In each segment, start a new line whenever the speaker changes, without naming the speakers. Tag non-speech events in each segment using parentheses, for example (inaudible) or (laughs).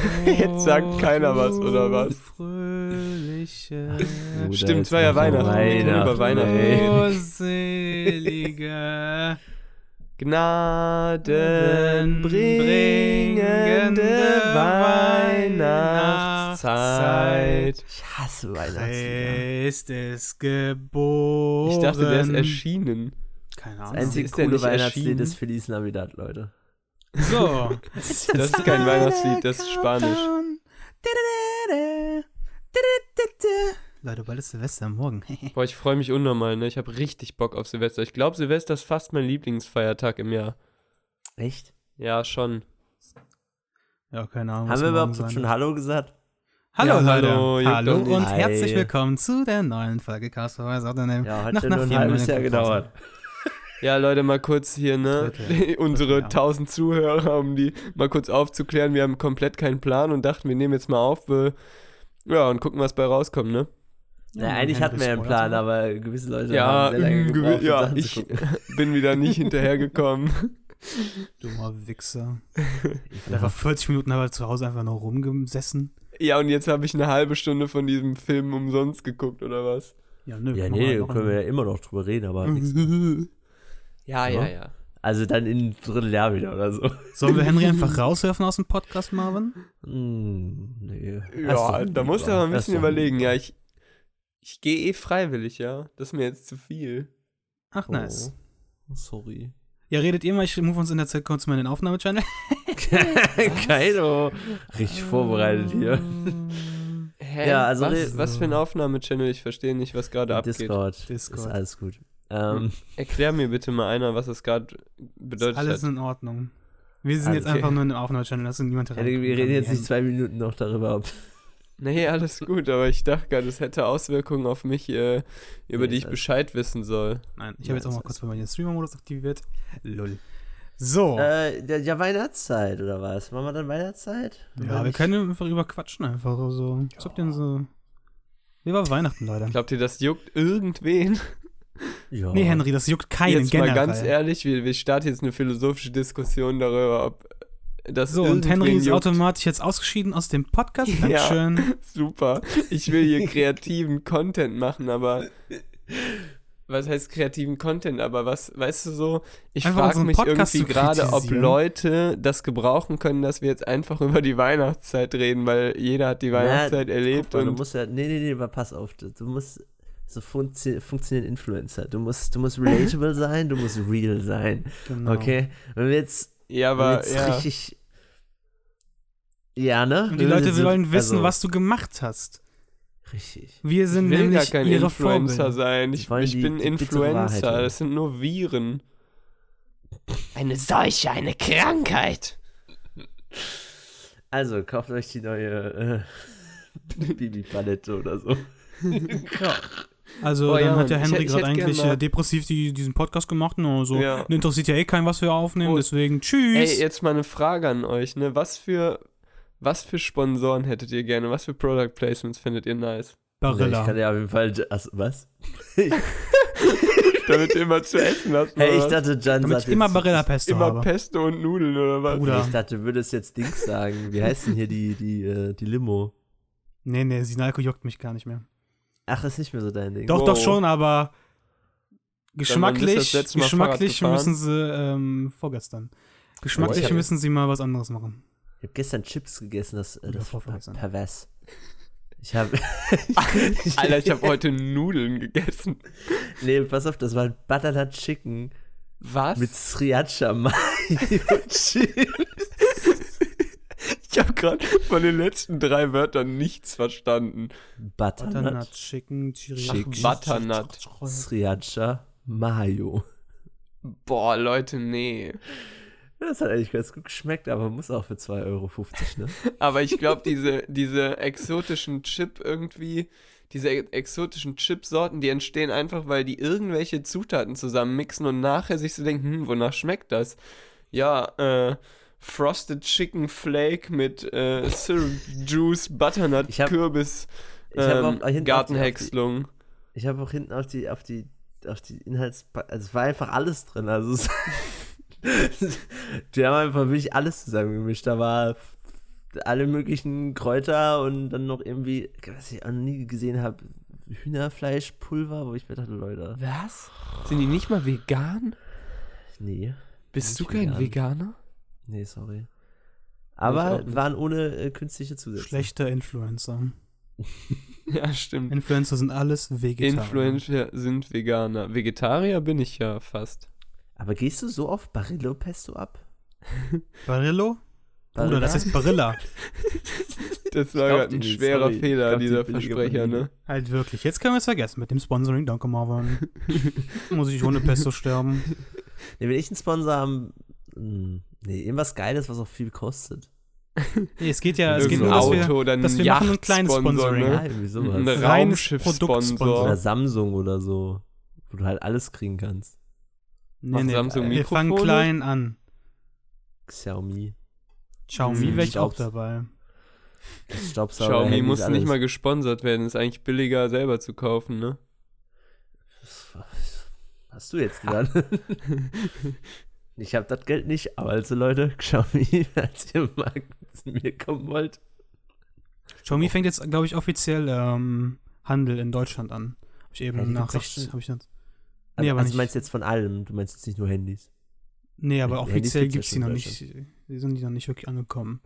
(laughs) Jetzt sagt keiner was, oder was?
Fröhliche,
Bruder,
Stimmt, es war ja
wir
Weihnachten. Wir können über Weihnachten reden.
glückselige (laughs)
Gnaden bringende Weihnachtszeit.
Ich hasse Weihnachtslieder.
Christ ist geboren.
Ich dachte, der ist erschienen.
Keine
Das
Ahnung.
einzige
Ist der
coole Weihnachtslied
erschienen?
ist Feliz Navidad, Leute.
So. (laughs)
Das ist kein Weihnachtslied, das ist Spanisch.
Leute, bald ist Silvester morgen. (laughs)
Boah, ich freue mich unnormal, ne? Ich habe richtig Bock auf Silvester. Ich glaube, Silvester ist fast mein Lieblingsfeiertag im Jahr.
Echt?
Ja, schon.
ja, keine Ahnung.
Haben wir überhaupt
sein
schon. Hallo gesagt?
Hallo,
Ja,
Leute.
hallo,
Hallo und herzlich willkommen zu der neuen Folge Cast Wise Afternoon.
Ja, hat
Nach
ja
einer
nur ein
vier
halbes Jahr gedauert.
Ja, Leute, mal kurz hier, ne?
Dritte. (laughs)
Unsere
Dritte, ja.
1000 Zuhörer, um die mal kurz aufzuklären. Wir haben komplett keinen Plan und dachten, wir nehmen jetzt mal auf. Wir, ja, und gucken, was bei rauskommt, ne?
Ja, eigentlich hatten wir ja einen Plan, aber gewisse Leute
Ja,
haben sehr lange (laughs) gebraucht, um
ja,
Sachen
ich
zu gucken. (laughs)
bin wieder nicht hinterhergekommen.
Dummer Wichser. Hat einfach 40 Minuten aber zu Hause einfach nur rumgesessen.
Ja, und jetzt habe ich eine halbe Stunde von diesem Film umsonst geguckt, oder was?
Ja, nö.
Ja, nee,
noch
können wir ja immer noch drüber reden, aber
Mhm.
Ja,
Ja.
ja, ja.
also dann in einem Vierteljahr wieder oder so.
Sollen wir Henry einfach (laughs) rauswerfen aus dem Podcast, Marvin?
Hm, nee.
Ja, da musst du
lieber.
aber ein bisschen überlegen. Ja, ich, ich gehe eh freiwillig, ja. Das ist mir jetzt zu viel.
Ach, nice.
Oh, sorry.
Ja, redet ihr mal, ich move uns in der Zeit kurz mal in den Aufnahmechannel. (laughs)
Kaido. Richtig vorbereitet hier. (laughs)
Hä?
Ja, also
was, was für ein Aufnahmechannel? Ich verstehe nicht, was gerade abgeht.
Discord.
Discord.
Ist alles gut. Ähm,
Erklär mir bitte mal einer, was das gerade bedeutet
Alles
hat.
in Ordnung. Wir sind
Ah,
jetzt
okay.
einfach nur in dem Aufnahmechannel, lass niemand
ja, wir reden jetzt nicht zwei Minuten noch darüber, ob.
Nee, alles gut, aber ich dachte gerade, es hätte Auswirkungen auf mich, äh, über
Nee,
die ich Bescheid wissen soll.
Nein, ich
Ja,
habe jetzt auch mal kurz
ist-
bei meinem Streamer-Modus aktiviert. Lol. So.
Äh, ja, ja, Weihnachtszeit, oder was? Machen wir dann Weihnachtszeit?
ja, wir können einfach über quatschen einfach so. Was habt ihr denn so? Wie war Weihnachten, Leute?
Glaubt ihr, das juckt irgendwen?
Ja.
Nee, Henry, das juckt keinen
jetzt
generell.
mal ganz ehrlich, wir, wir starten jetzt eine philosophische Diskussion darüber, ob das
So, und Henry ist
juckt.
automatisch jetzt ausgeschieden aus dem Podcast.
Ja.
Dankeschön. (laughs)
Super. Ich will hier kreativen Content machen, aber was heißt kreativen Content? Aber was, weißt du so, ich frage mich
Podcast
irgendwie gerade, ob. Leute das gebrauchen können, dass wir jetzt einfach über die Weihnachtszeit reden, weil jeder hat die Weihnachtszeit
Na,
erlebt
mal, du
und
musst ja. Nee, nee, nee, aber pass auf. Du du musst. So funktio funktionieren Influencer. Du musst, du musst relatable (laughs) sein, du musst real sein.
Genau.
Okay? Wenn wir jetzt,
ja,
wenn wir
aber
jetzt
ja.
richtig. Ja, ne?
Und die
Wenn
Leute
jetzt so-
wollen wissen,
also,
was du gemacht hast.
Richtig.
Wir
Ich
sind
will gar
nämlich
kein
ihre
Influencer
Vorbilder.
sein. Ich, ich
die-
bin
die
Influencer. Das sind nur Viren.
Eine Seuche, eine Krankheit.
Also, kauft euch die neue äh, (laughs) Bibi-Palette oder so. (laughs)
Also,
Oh
dann
ja,
hat der.
Ich
Henry gerade eigentlich äh, depressiv die, diesen Podcast gemacht. Ne? Also,
Ja.
interessiert ja eh keinen, was wir aufnehmen.
Oh.
Deswegen, tschüss.
Ey, jetzt mal eine Frage an euch, ne? Was für, was für Sponsoren hättet ihr gerne? Was für Product Placements findet ihr nice?
Barilla.
Ich kann ja auf jeden Fall. Also, was? (laughs)
Damit ihr immer zu essen hast.
Hey, ich dachte, Jan
Damit
sagt
ich immer Barilla Pesto
immer
habe.
Pesto und Nudeln oder was?
Bruder.
Ich dachte, du würdest jetzt Dings sagen. Wie heißt denn hier die, die, äh, die Limo?
Nee, nee, Sinalco juckt mich gar nicht mehr.
Ach, ist nicht mehr so dein Ding.
Doch,
Wow.
doch schon, aber geschmacklich, geschmacklich müssen sie, ähm, vorgestern. Geschmacklich
ich hab-
müssen sie mal was anderes machen.
Ich habe gestern Chips gegessen, das, äh, das war pervers. Ich habe. (laughs)
Alter, ich habe (laughs) heute Nudeln gegessen.
nee, pass auf, das war ein Butternut Chicken
Was?
mit Sriracha Mayo (laughs) Chips.
Ich habe gerade von den letzten drei Wörtern nichts verstanden.
Butternut,
Butternut, Chicken,
Chicken.
Butternut.
Sriracha Mayo.
Boah, Leute, nee.
Das hat eigentlich ganz gut geschmeckt, aber muss auch für 2,50 Euro, ne? (laughs)
Aber ich glaube, diese, diese exotischen Chip irgendwie, diese exotischen Chipsorten, die entstehen einfach, weil die irgendwelche Zutaten zusammenmixen und nachher sich so denken, hm, wonach schmeckt das? Ja, äh, Frosted Chicken Flake mit äh, Syrup Juice, Butternut,
Ich hab-
Kürbis,
ich hab
ähm, Gartenhäckslung.
Ich habe auch hinten auf die, auf die, auf die Inhalts... Also es war einfach alles drin, also es, (laughs) Die haben einfach wirklich alles zusammengemischt. Da war alle möglichen Kräuter und dann noch irgendwie, was ich auch nie gesehen habe, Hühnerfleischpulver, wo ich mir dachte, Leute,
Was? Sind die nicht mal vegan?
nee,
Bist du kein
vegan.
Veganer?
Nee, sorry. Aber waren ohne äh, künstliche Zusätze.
Schlechter Influencer. (laughs)
Ja, stimmt.
Influencer sind alles Vegetarier.
Influencer sind Veganer. Vegetarier bin ich ja fast.
Aber gehst du so auf (laughs) Barillo Pesto ab?
Barillo?
Barilla?
Bruder, das ist Barilla. (laughs)
Das war gerade ein
nicht,
schwerer
sorry. Ich
Fehler,
glaub,
dieser Versprecher, ne?
Halt wirklich. Jetzt können wir es vergessen mit dem Sponsoring. Danke, Marvin. Muss ich ohne Pesto sterben.
Nee, wenn ich einen Sponsor haben, mh, nee, irgendwas Geiles, was auch viel kostet.
Nee, es geht ja, es geht nur, dass wir,
Auto, dann
dass wir machen ein kleines
Yachtsponsor,
Sponsoring.
Ja,
Ne?
irgendwie
Ein
sowas.
Reines
Raumschiff-Sponsor.
Oder Samsung oder so, wo du halt alles kriegen kannst.
nee, nee,
Samsung
wir fangen klein an.
Xiaomi.
Xiaomi
Hm,
wäre ich auch dabei.
Staubsauger.
Xiaomi muss nicht mal gesponsert werden, ist eigentlich billiger selber zu kaufen, ne?
Hast du jetzt gesagt? (laughs) (laughs) ich habe das Geld nicht, aber also Leute, (laughs) Xiaomi, als ihr mal zu mir kommen wollt.
Xiaomi fängt jetzt, glaube ich, offiziell ähm, Handel in Deutschland an. Habe ich eben
Ja, die gibt's doch
Nachricht.
schon.
Hab ich das,
Also,
Nee, aber
also du meinst jetzt von allem, du meinst jetzt nicht nur Handys.
nee, aber
Handys
offiziell gibt es die noch nicht. Die sind die noch nicht wirklich angekommen.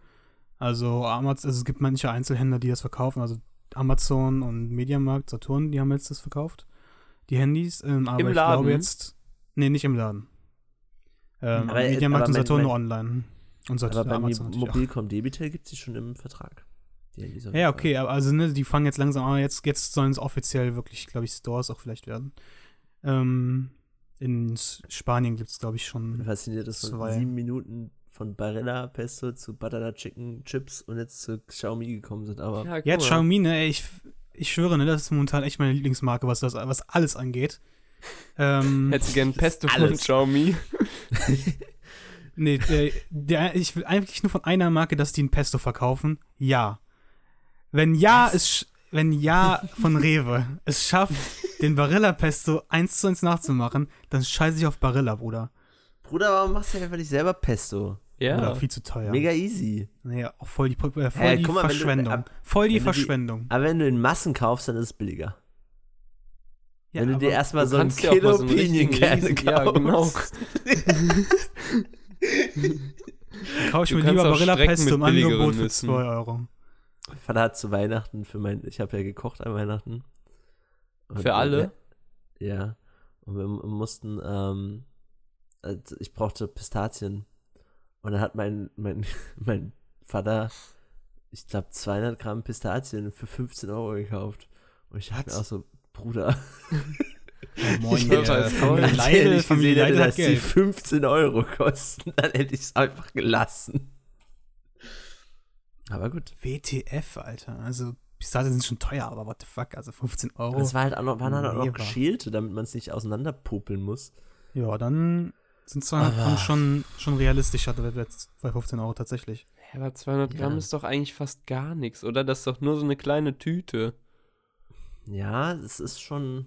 Also, Amaz also es gibt manche Einzelhändler, die das verkaufen. Also Amazon und Mediamarkt, Saturn, die haben jetzt das verkauft. Die Handys. Ähm, aber
Im
ich
Laden?
glaube jetzt. Nee, nicht im Laden. Ähm,
Aber, äh,
Mediamarkt
aber
und Saturn
mein-
nur online. Und Saturn,
Aber bei
Amazon.
Mobilcom Debitel gibt es die schon im Vertrag.
Ja, okay, aber also ne, die fangen jetzt langsam an, jetzt, jetzt sollen es offiziell wirklich, glaube ich, Stores auch vielleicht werden. Ähm, in Spanien gibt es, glaube ich, schon.
Fasziniert ist von sieben Minuten von Barilla Pesto zu Butternut Chicken Chips und jetzt zu Xiaomi gekommen sind. Aber
Ja,
mal.
Xiaomi, ne, ich, ich schwöre, ne, das ist momentan echt meine Lieblingsmarke, was das, was alles angeht. Ähm, (laughs)
Hättest du gern Pesto von. Xiaomi? (laughs)
nee, der, der, ich will eigentlich nur von einer Marke, dass die ein Pesto verkaufen. Ja. Wenn ja, es, sch- wenn ja von Rewe (laughs) es schafft, den Barilla Pesto eins zu eins nachzumachen, dann scheiße ich auf Barilla, Bruder.
Bruder, warum machst du einfach nicht selber Pesto?
Ja.
Oder viel zu teuer.
Mega easy.
Nee, auch voll die, äh, voll
Hä,
die
mal, du-
Verschwendung.
ab-
voll die
du die-
Verschwendung.
Aber wenn du in Massen kaufst, dann ist es billiger.
Ja,
wenn du dir erstmal so ein Kilo
so
Pinienkerne
riesen- ja, genau.
kaufst. (laughs)
kaufe ich
du
mir lieber Barilla Pesto
mit
im Angebot für
Nüssen.
2 Euro.
Mein Vater hat zu Weihnachten für mein, ich habe ja gekocht an Weihnachten. Und
Für alle?
Wir, ja. Und wir mussten, ähm, also ich brauchte Pistazien. Und dann hat mein, mein, (laughs) mein Vater, ich glaube, 200 Gramm Pistazien für 15 Euro gekauft. Und ich mir
Was?
auch so, Bruder,
Oh, moin,
Ich
äh,
hab als
Familie
nicht
Familie
hätte,
hat
dass die
Geld.
15 Euro kosten, dann hätte ich es einfach gelassen. Aber gut.
WTF, Alter. Also, Pistazien sind schon teuer, aber what the fuck, also 15 Euro.
Das war halt auch noch, waren halt auch noch geschälte, damit man es nicht auseinanderpopeln muss.
ja, dann sind 200 Gramm schon, schon realistischer bei 15 Euro tatsächlich.
Ja, aber 200 Gramm
Ja.
ist doch eigentlich fast gar nichts, oder? Das ist doch nur so eine kleine Tüte.
Ja, es ist schon.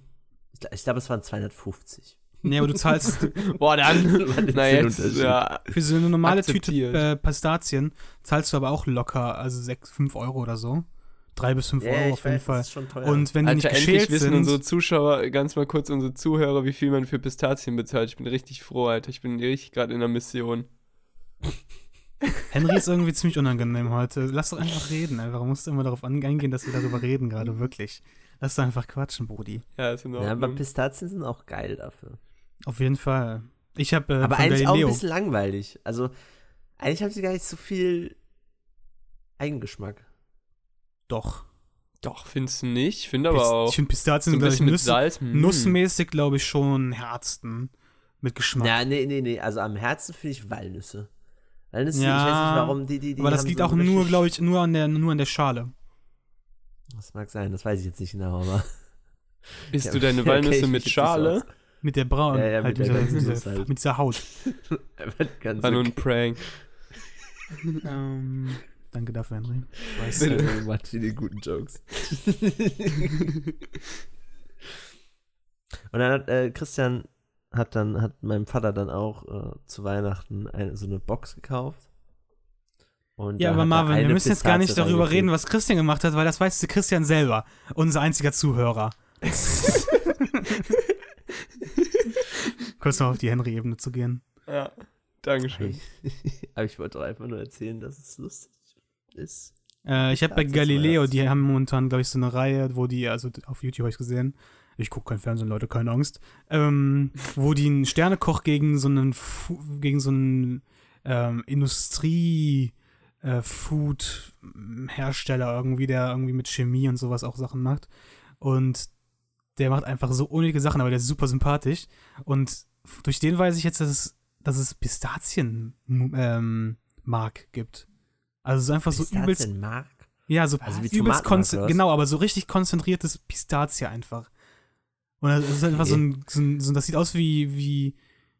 Ich, gl- ich glaube, es waren 250.
Nee, aber du (laughs) zahlst
Boah, dann.
War jetzt (laughs)
na
der
jetzt,
Unterschied.
ja.
für so eine normale
Akzeptiert.
Tüte äh, Pistazien, zahlst du aber auch locker, also 6, 5 Euro oder so. 3 bis 5
Ja,
Euro auf jeden
weiß,
Fall.
Das ist schon teuer.
Und wenn die
Alter,
nicht
endlich
geschält
wissen
sind,
unsere Zuschauer, ganz mal kurz unsere Zuhörer, wie viel man für Pistazien bezahlt. Ich bin richtig froh, Alter. Ich bin richtig gerade in der Mission.
Henry ist irgendwie ziemlich unangenehm heute. Lass doch einfach reden. Warum musst du immer darauf an- eingehen, dass wir darüber reden gerade? Wirklich. Lass doch einfach quatschen, Brudi.
Ja, ist in
ja, aber
Ordnung.
Pistazien sind auch geil dafür.
Auf jeden Fall. Ich habe äh,
aber eigentlich auch ein
Galileo.
bisschen langweilig. Also, eigentlich haben sie gar nicht so viel Eigengeschmack.
Doch.
Doch, findest du nicht? Ich finde aber
Pist-
auch.
Ich finde Pistazien
so ein bisschen mit
Nüsse,
Salz. mm.
nussmäßig, glaube ich, schon Herzen mit Geschmack.
Ja, nee, nee, nee. Also am Herzen finde ich Walnüsse. Walnüsse,
Ja,
ich weiß nicht, warum die, die, die
aber das liegt
so
auch nur, glaube ich, nur an der, nur an der Schale.
Das mag sein, das weiß ich jetzt nicht genau, aber. (laughs)
Isst
Ja,
du deine (laughs) Walnüsse mit Schale?
so
Mit der Braun,
Ja, ja,
halt
mit
mit,
der
dieser,
halt.
mit dieser Haut. (laughs)
Ganz
War nur ein Prank.
ähm, danke dafür, Henry. Ich weiß,
Bitte.
äh,
äh, macht viele guten Jokes. Und dann hat äh, Christian hat dann hat meinem Vater dann auch äh, zu Weihnachten eine, so eine Box gekauft. Und
Ja, aber
er
Marvin, wir müssen jetzt gar nicht darüber reden, was Christian gemacht hat, weil das weiß Christian selber, unser einziger Zuhörer. (laughs) (laughs) Kurz noch auf die Henry-Ebene zu gehen.
Ja. Dankeschön. (laughs)
Aber ich wollte doch einfach nur erzählen, dass es lustig ist.
Äh, ich habe bei Galileo, die haben momentan, glaube ich, so eine Reihe, wo die, also auf YouTube habe ich gesehen, ich gucke kein Fernsehen, Leute, keine Angst, ähm, wo die einen Sternekoch gegen so einen, Fu gegen so einen ähm, Industrie- äh, Food-Hersteller irgendwie, der irgendwie mit Chemie und sowas auch Sachen macht. Und der macht einfach so unnötige Sachen, aber der ist super sympathisch. Und durch den weiß ich jetzt, dass es, dass es Pistazien-Mark gibt. Also so einfach so übelst
Pistazienmark?
ja, so
Also
übelst
Tomatenmark,
konzen-
oder was?
genau, aber so richtig konzentriertes Pistazie einfach. Und das ist einfach so ein, so ein, so ein, das sieht aus wie, wie,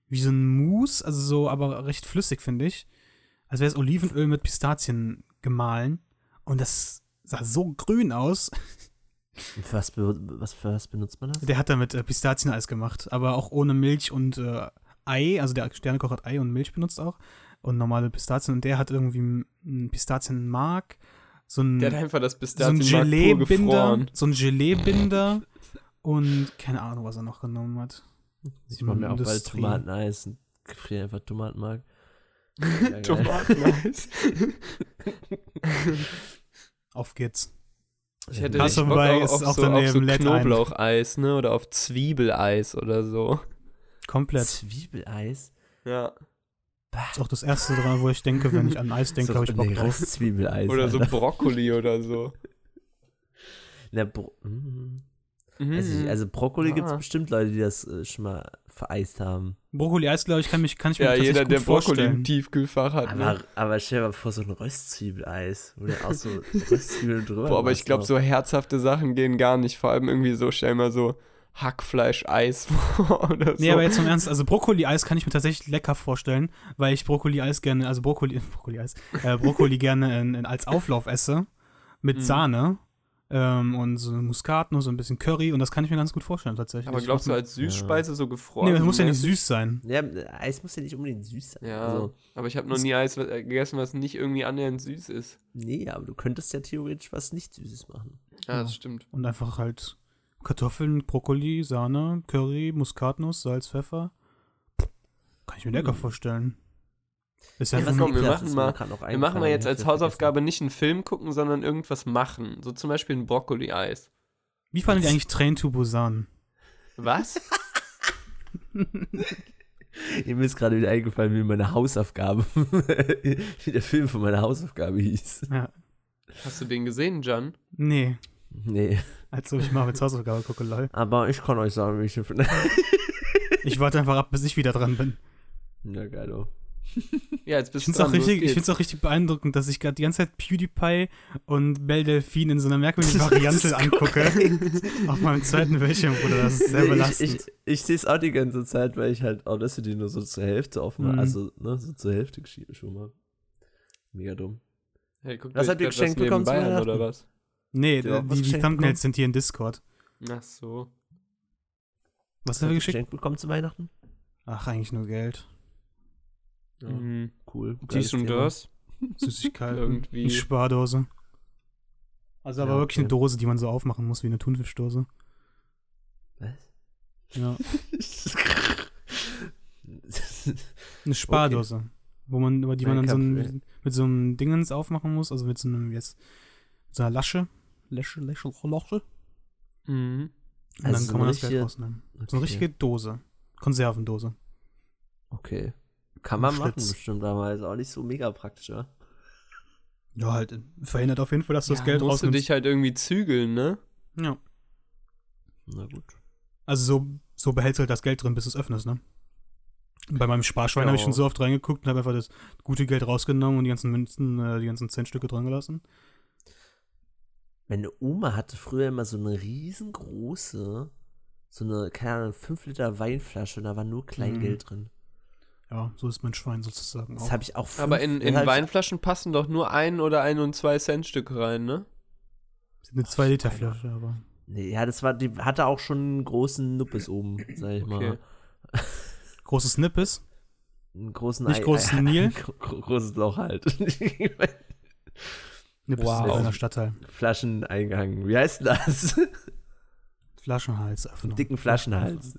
wie so ein Mousse, also so, aber recht flüssig, finde ich. Als wäre es Olivenöl mit Pistazien gemahlen. Und das sah so grün aus.
Was, be was, für was benutzt man das?
Der hat damit äh, Pistazieneis gemacht, aber auch ohne Milch und äh, Ei. Also der Sternekoch hat Ei und Milch benutzt auch. Und normale Pistazien. Und der hat irgendwie ein Pistazienmark. So ein,
Der hat einfach das
so ein
Pistazienmark
Gelee-Binder, so ein Gelee-Binder und keine Ahnung, was er noch genommen hat.
Ich mache mir auch bald. Tomateneis und friere einfach Tomatenmark.
Tomateneis. (laughs)
Auf geht's.
Ich hätte
Hast du
richtig Bock
bei-
auf,
ist
auf,
auch
so, auf so. Knoblaucheis, ne? Oder auf Zwiebeleis oder so.
Komplett.
Zwiebeleis?
Ja.
Ist auch das erste dran, wo ich denke, wenn ich an Eis denke, habe ich Bock drauf.
Zwiebeleis.
Oder so
Alter.
Brokkoli oder so.
Na, Bro mhm.
Mhm.
also, ich, also Brokkoli gibt es
Ah.
bestimmt Leute, die das äh, schon mal vereist haben.
Brokkoli-Eis, glaube ich, kann, mich, kann ich mir
ja,
tatsächlich
jeder,
gut
der Brokkoli im
vorstellen.
Tiefkühlfach hat.
Aber,
Ne?
aber stell dir mal vor, so ein Röstzwiebeleis, wo der auch so (laughs) Röstzwiebeln drüber
Boah, aber ich glaube, so herzhafte Sachen gehen gar nicht. Vor allem irgendwie so, stell mal so Hackfleisch-Eis (laughs) vor oder so.
Nee, aber jetzt im Ernst, also Brokkoli-Eis kann ich mir tatsächlich lecker vorstellen, weil ich Brokkoli-Eis gerne, also Brokkoli, (laughs) Brokkoli-Eis, äh, Brokkoli gerne in, in, als Auflauf esse, mit
Mhm.
Sahne ähm, und so Muskatnuss und ein bisschen Curry und das kann ich mir ganz gut vorstellen tatsächlich.
aber glaubst du, als Süßspeise so gefroren?
Nee, das muss ja nicht süß sein.
Ja, Eis muss ja nicht unbedingt süß sein.
Ja,
Also,
aber ich habe noch nie Eis äh, gegessen, was nicht irgendwie annähernd süß ist.
nee, aber du könntest ja theoretisch was nicht Süßes machen.
Ja, das stimmt.
Und einfach halt Kartoffeln, Brokkoli, Sahne, Curry, Muskatnuss, Salz, Pfeffer. Kann ich mir lecker
Hm.
vorstellen. Ist ja,
Ja,
komm, wir machen mal- Wir machen mal jetzt
hab
als Hausaufgabe nicht einen Film gucken, sondern irgendwas machen. So zum Beispiel ein Brokkoli-Eis.
Wie fandet ihr eigentlich Train to Busan?
Was? (laughs)
Mir ist gerade wieder eingefallen, wie meine Hausaufgabe, (laughs) wie der Film von meiner Hausaufgabe hieß.
Ja.
Hast du den gesehen, Jan?
Nee,
Nee,
als ob ich mal mit Hausaufgabe gucke, lol.
aber ich kann euch sagen, wie ich den Film. (laughs)
Ich warte einfach ab, bis ich wieder dran bin.
ja, geil, oh.
Ja, jetzt
Ich
bist
finde
du
es auch,
dran, los
richtig- ich
geht's.
find's auch richtig beeindruckend, dass ich gerade die ganze Zeit PewDiePie und Belle Delphine in so einer merkwürdigen (laughs) Variante angucke. Auf meinem zweiten Bildschirm, Bruder. Das ist sehr
Nee,
belastend.
Ich, ich, ich sehe es auch die ganze Zeit, weil ich halt Audacity nur so zur Hälfte offen.
Mhm.
Also, ne, so zur Hälfte geschrieben schon mal. Mega dumm.
Hey, guck
Was
dir
habt ihr geschenkt bekommen zu Weihnachten?
oder was?
nee,
auch
die,
was
die Thumbnails
bekommen?
sind hier in Discord.
Ach so.
Was
Habt
haben wir
geschenkt bekommen zu Weihnachten?
Ach, eigentlich nur Geld.
Ja,
Mhm.
cool.
Dies und das. (laughs)
Süßigkeiten.
Irgendwie.
Eine Spardose. Also aber
Ja,
wirklich
okay.
eine Dose, die man so aufmachen muss, wie eine Thunfischdose.
Was?
Ja. (laughs) Eine Spardose. Wo man, über die man dann so ein, mit so einem Dingens aufmachen muss, also mit so einem jetzt so einer Lasche. Lasche, Lasche, Lasche.
Mhm.
Und
Also
dann
so
kann man das Geld
richtige-
rausnehmen. So
Okay.
eine richtige Dose. Konservendose.
Okay. Kann man machen,
Schlitz.
bestimmt, aber ist auch nicht so mega praktisch, ja?
Ja, halt verhindert auf jeden Fall, dass du
ja,
das Geld
musst du
rausnimmst.
dich halt irgendwie zügeln, ne?
ja.
Na gut.
Also so, so behältst du halt das Geld drin, bis du es öffnest, ne? Bei meinem Sparschwein
Ja.
habe ich schon so oft reingeguckt und habe einfach das gute Geld rausgenommen und die ganzen Münzen, äh, die ganzen Centstücke dran gelassen.
Meine Oma hatte früher immer so eine riesengroße, so eine, keine Ahnung, 5 Liter Weinflasche und da war nur Kleingeld
Mhm.
drin.
Ja, so ist mein Schwein sozusagen
Das habe ich auch fünf,
Aber in, in Weinflaschen passen doch nur ein oder ein und zwei Cent Stücke rein, ne?
Das ist eine 2 Liter Flasche, aber.
Nee, ja, das war, die hatte auch schon einen großen Nuppes oben, sag ich
Okay.
mal.
Großes Nippes.
Einen großen
Nicht großes (laughs) Nil?
Gro gro- großes Loch halt. (laughs)
Ne,
Wow.
wow. in der Stadtteil.
Flascheneingang. Wie heißt das?
Flaschenhalsöffnung.
Dicken Flaschenhals.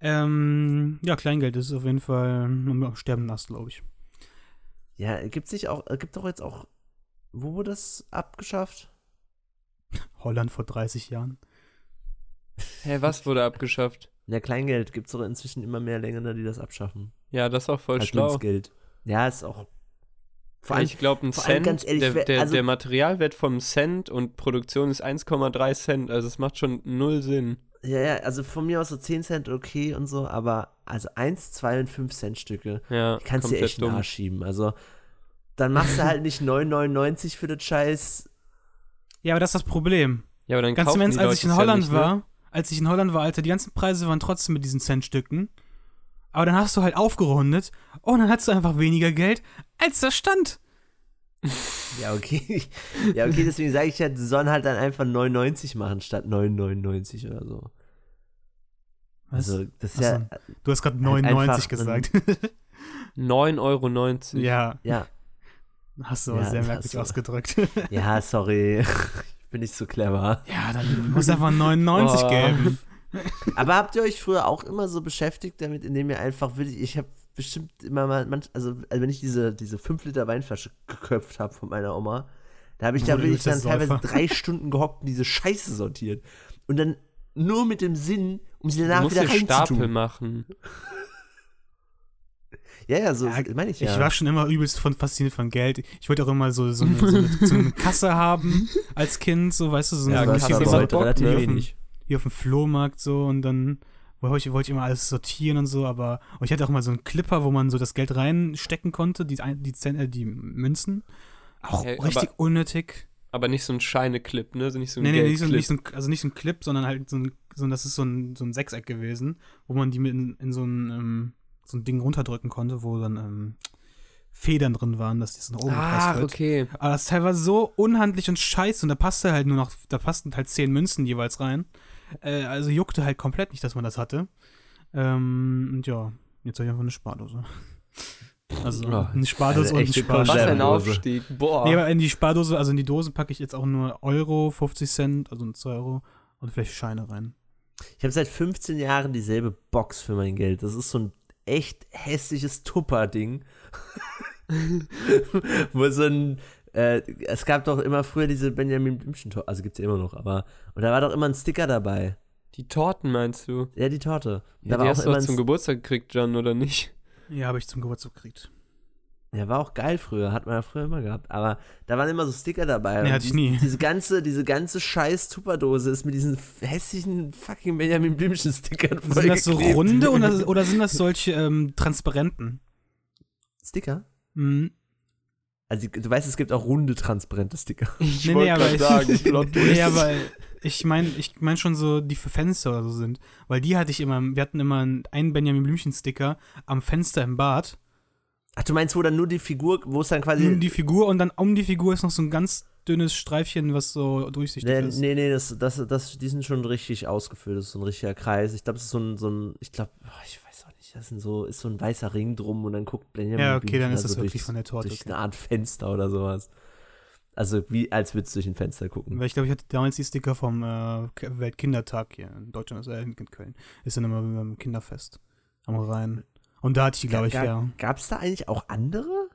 Ähm, ja, Kleingeld ist auf jeden Fall Sterben Ast, glaube ich.
Ja, gibt's nicht auch, äh, gibt doch jetzt auch, wo wurde das abgeschafft?
Holland vor 30 Jahren.
Hä, was wurde abgeschafft?
Ja, Kleingeld gibt's doch inzwischen immer mehr Länder, die das abschaffen.
Ja, das ist auch voll
Als
schlau.
Münzgeld. Ja, ist auch. Vor allem,
ich glaube, ein
vor allem
Cent,
ganz ehrlich,
der, der,
also-
der Materialwert vom Cent und Produktion ist 1,3 Cent. Also es macht schon null Sinn.
Ja, ja, also von mir aus so 10 Cent okay und so, aber also 1, 2 und 5 Cent Stücke
Ja,
kannst du dir echt
dumm.
nachschieben. Also, dann machst du halt nicht 9,99 für das Scheiß.
Ja, aber das ist das Problem.
Ja, aber dann
Ganz im Ernst,
die
als ich in
es ja
Holland
nicht, ne?
war, als ich in Holland war, Alter, die ganzen Preise waren trotzdem mit diesen Centstücken. Aber dann hast du halt aufgerundet und dann hast du einfach weniger Geld, als da stand.
Ja, okay. (laughs) ja, okay, deswegen sage ich ja, die sollen halt dann einfach 9,90 machen statt 9,99 oder so.
Was?
Also, das ist
Ach
ja.
du hast gerade
halt
99
einfach
gesagt.
9,90 Euro.
ja,
Ja,
hast du aber
Ja,
sehr merkwürdig
du.
ausgedrückt. (laughs)
ja, sorry. ich bin nicht so clever.
ja, dann muss einfach 99
Oh.
geben.
Aber habt ihr euch früher auch immer so beschäftigt damit, indem ihr einfach wirklich, ich habe bestimmt immer mal, manch, also, also wenn ich diese, diese 5 Liter Weinflasche geköpft habe von meiner Oma, da habe ich da wirklich dann teilweise
Säufer.
drei Stunden gehockt und diese Scheiße sortiert. Und dann nur mit dem Sinn, um sie
Du
danach
musst
wieder
dir Stapel
reinzutun.
machen.
Ja, ja, so
Ja,
meine ich ja.
Ich war schon immer übelst von fasziniert von Geld. Ich wollte auch immer so, so, eine, so, eine, so eine (laughs) Kasse haben als Kind, so weißt du, so
Ja,
eine
das
Kasse
aber heute relativ wenig.
wie auf dem Flohmarkt so und dann wollte ich, wollte ich immer alles sortieren und so, aber und ich hatte auch mal so einen Clipper, wo man so das Geld reinstecken konnte, die, die, äh, die Münzen. Auch
Hey,
richtig unnötig.
Aber nicht so ein Scheine-Clip, ne? So nicht so ein
Nee, nee, nicht so, nicht so ein, also nicht so ein Clip, sondern halt so ein, so ein das ist so ein, so ein Sechseck gewesen, wo man die mit in, in so ein, ähm, so ein Ding runterdrücken konnte, wo dann ähm, Federn drin waren, dass das nach oben
Ah,
wird.
okay.
Aber das Teil war so unhandlich und scheiße und da passte halt nur noch, da passten halt zehn Münzen jeweils rein. Äh, also juckte halt komplett nicht, dass man das hatte. Ähm, und ja, jetzt habe ich einfach eine Spardose. (laughs) Also eine Spardose
also
und ein
echte
Sparschwein.
Was ein. Aufstieg. Boah.
Nee, aber in die Spardose, also in die Dose packe ich jetzt auch nur Euro, 50 Cent, also 2 Euro und vielleicht Scheine rein.
Ich habe seit 15 Jahren dieselbe Box für mein Geld. Das ist so ein echt hässliches Tupper-Ding. (laughs) Wo so ein. Äh, es gab doch immer früher diese Benjamin Blümchen, also gibt's ja immer noch, aber. Und da war doch immer ein Sticker dabei.
Die Torten meinst du?
Ja, die Torte.
Ja,
da
die
war
hast
auch
du
ein
zum Geburtstag gekriegt, John, oder nicht?
Ja, habe ich zum Geburtstag gekriegt.
Ja, war auch geil früher, hat man ja früher immer gehabt. Aber da waren immer so Sticker dabei.
Nee, hatte ich nie.
Diese ganze, diese ganze scheiß Tupperdose ist mit diesen hässlichen fucking Benjamin Blümchen-Stickern
Sind das so runde oder, (laughs) oder sind das solche ähm, transparenten?
Sticker?
Mhm.
Also du weißt, es gibt auch runde, transparente Sticker. (laughs)
Ich
Nee, nee,
wollte
aber ich,
sagen, Twist.
nee, aber ich meine ich mein schon so, die für Fenster oder so sind. Weil die hatte ich immer, wir hatten immer einen Benjamin Blümchen-Sticker am Fenster im Bad.
Ach, du meinst, wo dann nur die Figur, wo es dann quasi.
Um die Figur und dann um die Figur ist noch so ein ganz dünnes Streifchen, was so durchsichtig
nee,
ist.
nee, nee, das, das, das, die sind schon richtig ausgefüllt. Das ist so ein richtiger Kreis. Ich glaube, das ist so ein, so ein ich glaube, ich weiß auch nicht, das sind so, ist so ein weißer Ring drum und dann guckt Benjamin
Ja, okay, dann ist
da
das
so
wirklich
durch,
von der Torte.
durch
Okay.
eine Art Fenster oder sowas. Also wie, als würdest du durch ein Fenster gucken.
Weil ich glaube, ich hatte damals die Sticker vom äh, Weltkindertag hier in Deutschland, also in Köln. Ist dann immer beim Kinderfest am Rhein. Und da hatte ich die, glaube ich, ja.
Gab es da eigentlich auch andere?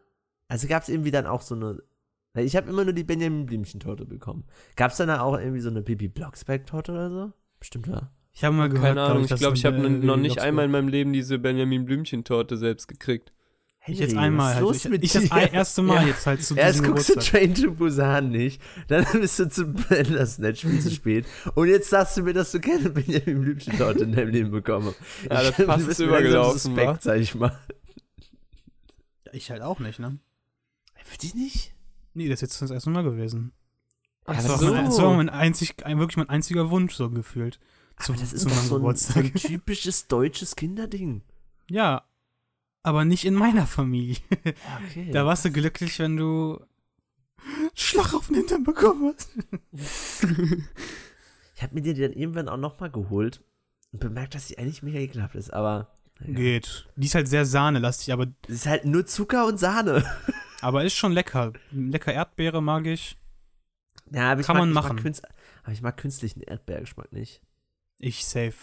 Also gab es irgendwie dann auch so eine. Ich habe immer nur die Benjamin Blümchen-Torte bekommen. Gab es dann da auch irgendwie so eine Bibi Blocksberg-Torte oder so? Bestimmt, ja.
Ich habe mal gehört,
Keine
glaub
Ahnung, ich glaube,
es
ich habe noch nicht einmal in meinem Leben diese Benjamin Blümchen-Torte selbst gekriegt.
Ich jetzt einmal
was ist
halt.
los
Ich,
mit
ich
dir?
das erste Mal
Ja.
jetzt halt zu
Erst guckst du
Geburtstag.
Train to Busan nicht, dann bist du zu Bandersnatch viel zu spät und jetzt sagst du mir, dass du keine Benjamin Blümchen-Torte in deinem Leben bekommen hast.
Ja, das
Ich- du
passt
langsam
übergelaufen,
suspekt,
wa?
sag ich mal.
Ich halt auch nicht, ne?
Für dich nicht?
Nee, das ist jetzt das erste Mal gewesen.
Ach
Das war,
so.
mein, das war mein einzig, ein, wirklich mein einziger Wunsch so gefühlt. Zu,
Aber das ist doch so ein, so ein typisches deutsches Kinderding.
Ja, aber nicht in meiner Familie.
Ja, okay.
Da warst du glücklich, wenn du Schlag auf den Hintern bekommen hast.
ich habe mir die dann irgendwann auch nochmal geholt und bemerkt, dass die eigentlich mega ekelhaft ist, aber naja.
Geht. Die ist halt sehr sahnelastig, aber
es ist halt nur Zucker und Sahne. (laughs)
Aber ist schon lecker. Lecker Erdbeere mag ich.
Ja, aber ich
Kann
mag,
man
ich
machen.
Mag aber ich mag künstlichen Erdbeergeschmack nicht.
Ich safe.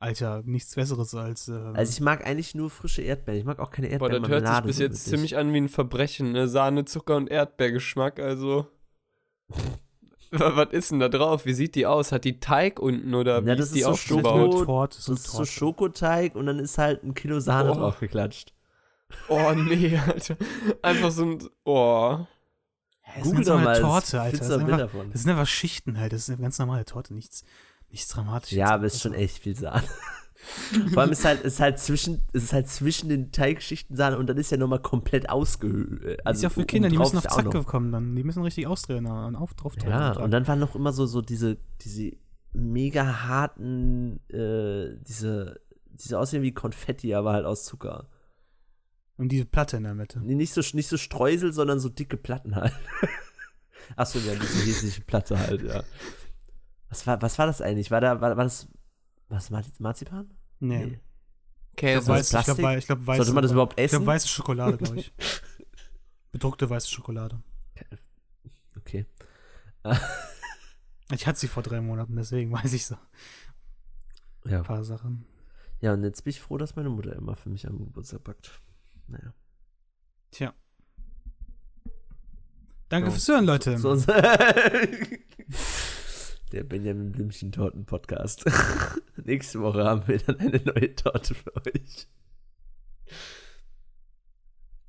Alter, nichts Besseres als. ähm,
Also ich mag eigentlich nur frische Erdbeeren. Ich mag auch keine
Boah, das hört sich bis
so
jetzt
wirklich.
ziemlich an wie ein Verbrechen, ne? Sahne, Zucker und Erdbeergeschmack, also. (laughs) Wa- Was ist denn da drauf? Wie sieht die aus? Hat die Teig unten oder wie
Ja, das
ist die
ist so
aufgebaut?
Schoko- Das
so
ist so. Schokoteig und dann ist halt ein Kilo Sahne
Oh.
drauf geklatscht.
Oh nee, (laughs) Alter. Einfach so ein. Oh.
Hä, das ist eine ganz normale Torte, Alter. Das, ist einfach,
davon.
das sind einfach Schichten halt. Das ist eine ganz normale Torte. Nichts, nichts Dramatisches.
Ja, aber es ist schon echt viel Sahne. (laughs) Vor allem ist halt, ist halt zwischen, es ist halt zwischen den Teigschichten Sahne und dann ist ja nochmal komplett ausgehöhlt.
Also ist ja für Kinder, die müssen auf Zack kommen dann. Die müssen richtig ausdrehen und auf, drauf.
Ja,
und
und dann waren noch immer so, so diese, diese mega harten, äh, diese, diese aussehen wie Konfetti, aber halt aus Zucker.
und diese Platte in der Mitte.
Nee, nicht so, nicht so Streusel, sondern so dicke Platten halt. (laughs) Achso, ja, diese riesige Platte halt, ja. Was war, was war das eigentlich? War da, war, war das, was, Mar- Marzipan?
Nee.
Nee.
Ich
Käse.
glaube, weiß, ich
Plastik?
glaube, ich glaub, weiße,
Sollte man das überhaupt
ich
essen?
glaube, weiße Schokolade, glaube ich. (laughs) Bedruckte weiße Schokolade.
Okay. (laughs)
Ich hatte sie vor drei Monaten, deswegen weiß ich so ein
Ja.
paar Sachen.
Ja, und jetzt bin ich froh, dass meine Mutter immer für mich am Geburtstag backt. Naja.
Tja. Danke
So.
fürs Hören, Leute.
So, (laughs) der Benjamin Blümchen Torten Podcast. (laughs) Nächste Woche haben wir dann eine neue Torte für euch.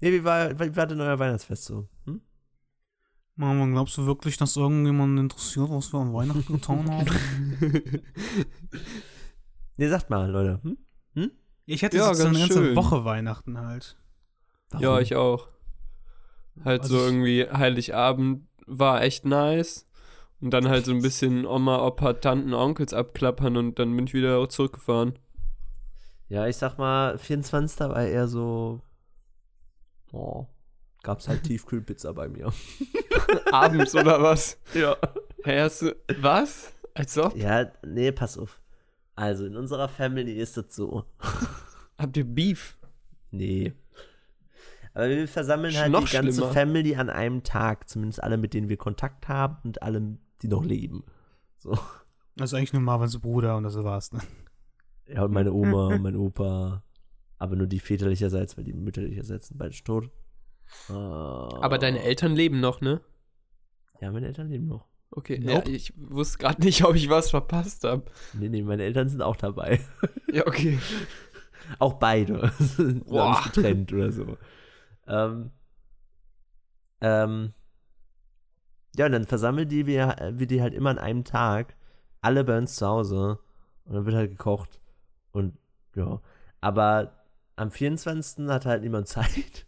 Nee, wie war, wie war denn euer Weihnachtsfest so? Hm?
Mama, glaubst du wirklich, dass irgendjemand interessiert, was wir an Weihnachten getan haben? (laughs)
Nee, sagt mal, Leute. Hm?
Ich hatte
Ja,
jetzt so eine
ganz
ganze
schön.
Woche Weihnachten halt.
Ja, ich auch. Halt
Also
so irgendwie Heiligabend war echt nice. Und dann halt so ein bisschen Oma, Opa, Tanten, Onkels abklappern und dann bin ich wieder zurückgefahren.
Ja, ich sag mal, 24. war eher so. Oh, gab's halt Tiefkühlpizza bei mir. (laughs)
Abends oder was?
Ja.
Hä, hast du. Was? Als ob?
Ja, nee, pass auf. Also, in unserer Family ist das so. (laughs)
Habt ihr Beef?
Nee. Aber wir versammeln halt
noch
die ganze
schlimmer.
Family an einem Tag. Zumindest alle, mit denen wir Kontakt haben und alle, die noch leben. So.
Also eigentlich nur Marvins Bruder und das war's. Ne?
Ja, und meine Oma (laughs) und mein Opa. Aber nur die väterlicherseits, weil die mütterlicherseits sind beide tot.
Aber deine Eltern leben noch, ne?
Ja, meine Eltern leben noch.
Okay,
Nope.
ja, ich wusste gerade nicht, ob ich was verpasst habe.
Nee, nee, meine Eltern sind auch dabei. (laughs)
Ja, okay.
Auch beide. (laughs)
Boah.
getrennt oder so. Ähm, ähm, ja, und dann versammeln die wir, wir die halt immer an einem Tag. Alle bei uns zu Hause. Und dann wird halt gekocht. Und ja. Aber am 24. hat halt niemand (laughs) Zeit.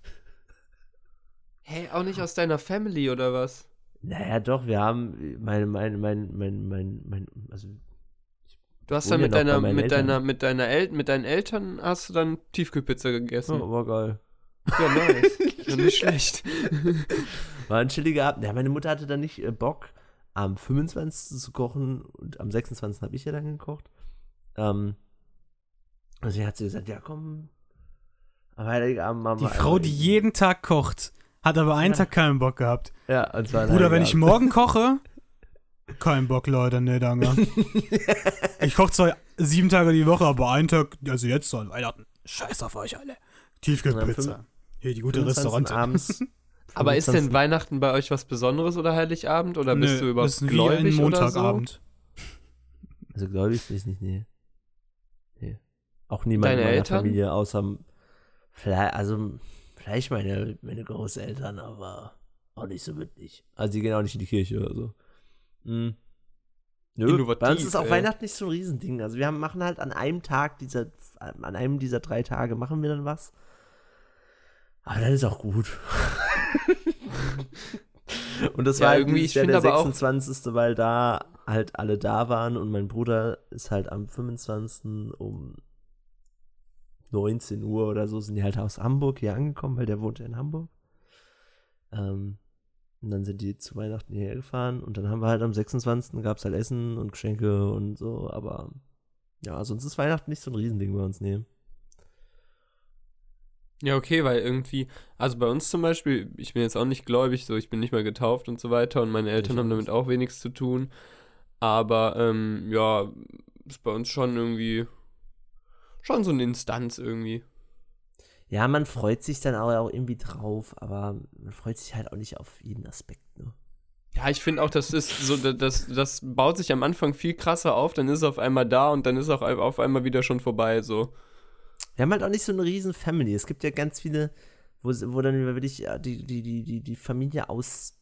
Hey, auch nicht aus deiner Family oder was?
Naja, doch, wir haben meine, meine, mein, mein, mein, mein, also
Du hast dann mit deiner, mit
Eltern.
deiner, mit deiner El mit deinen Eltern hast du dann Tiefkühlpizza gegessen.
oh, war geil.
Ja, nice. (laughs) ja, nicht schlecht. (laughs)
War ein chilliger Abend. Ja, meine Mutter hatte dann nicht äh, Bock, am 25. zu kochen und am 26. habe ich ja dann gekocht. Ähm, also hat sie gesagt, ja komm, am Heiligabend machen
Die
wir
Frau,
einfach-
die jeden Tag kocht, hat aber einen
Ja.
Tag keinen Bock gehabt.
Ja, und zwar
Bruder, wenn ich morgen (laughs) koche, kein Bock, Leute, ne, danke. (laughs) Ich koche zwar sieben Tage die Woche, aber einen Tag, also jetzt so an Weihnachten, scheiß auf euch alle. Tiefkühlpizza. Hier, die gute
25.
Restaurante.
abends. (laughs)
Aber ist denn
25.
Weihnachten bei euch was Besonderes oder Heiligabend? Oder bist
Nö,
du überhaupt
ist wie
gläubig
ein
oder
Montagabend.
Also gläubig bin ich nicht, nee. Nee. Auch niemand
Deine
in meiner
Eltern?
Familie, außer vielleicht, also vielleicht meine, meine Großeltern, aber auch nicht so wirklich. Also die gehen auch nicht in die Kirche oder so. Mhm. Nö,
Innovativ,
bei uns ist auch
ey.
Weihnachten nicht so ein Riesending. Also wir haben, machen halt an einem Tag dieser, an einem dieser drei Tage machen wir dann was. Aber dann ist auch gut. (laughs) und das
Ja,
war halt
irgendwie, ich finde
der
aber auch-
26. weil da halt alle da waren und mein Bruder ist halt am 25. um 19 Uhr oder so sind die halt aus Hamburg hier angekommen, weil der wohnt ja in Hamburg. Ähm, und dann sind die zu Weihnachten hierher gefahren und dann haben wir halt am 26. gab es halt Essen und Geschenke und so, aber ja, sonst ist Weihnachten nicht so ein Riesending bei uns, nee.
Ja, okay, weil irgendwie, also bei uns zum Beispiel, ich bin jetzt auch nicht gläubig, so ich bin nicht mal getauft und so weiter und meine Eltern
Ich
haben damit auch wenig zu tun. Aber ähm, ja, ist bei uns schon irgendwie schon so eine Instanz irgendwie.
Ja, man freut sich dann auch, auch irgendwie drauf, aber man freut sich halt auch nicht auf jeden Aspekt, ne?
Ja, ich finde auch, das ist so, da- das, das baut sich am Anfang viel krasser auf, dann ist es auf einmal da und dann ist auch auf einmal wieder schon vorbei, so.
Wir haben halt auch nicht so eine riesen Family. Es gibt ja ganz viele, wo, wo dann wirklich ja, die, die, die, die, die Familie aus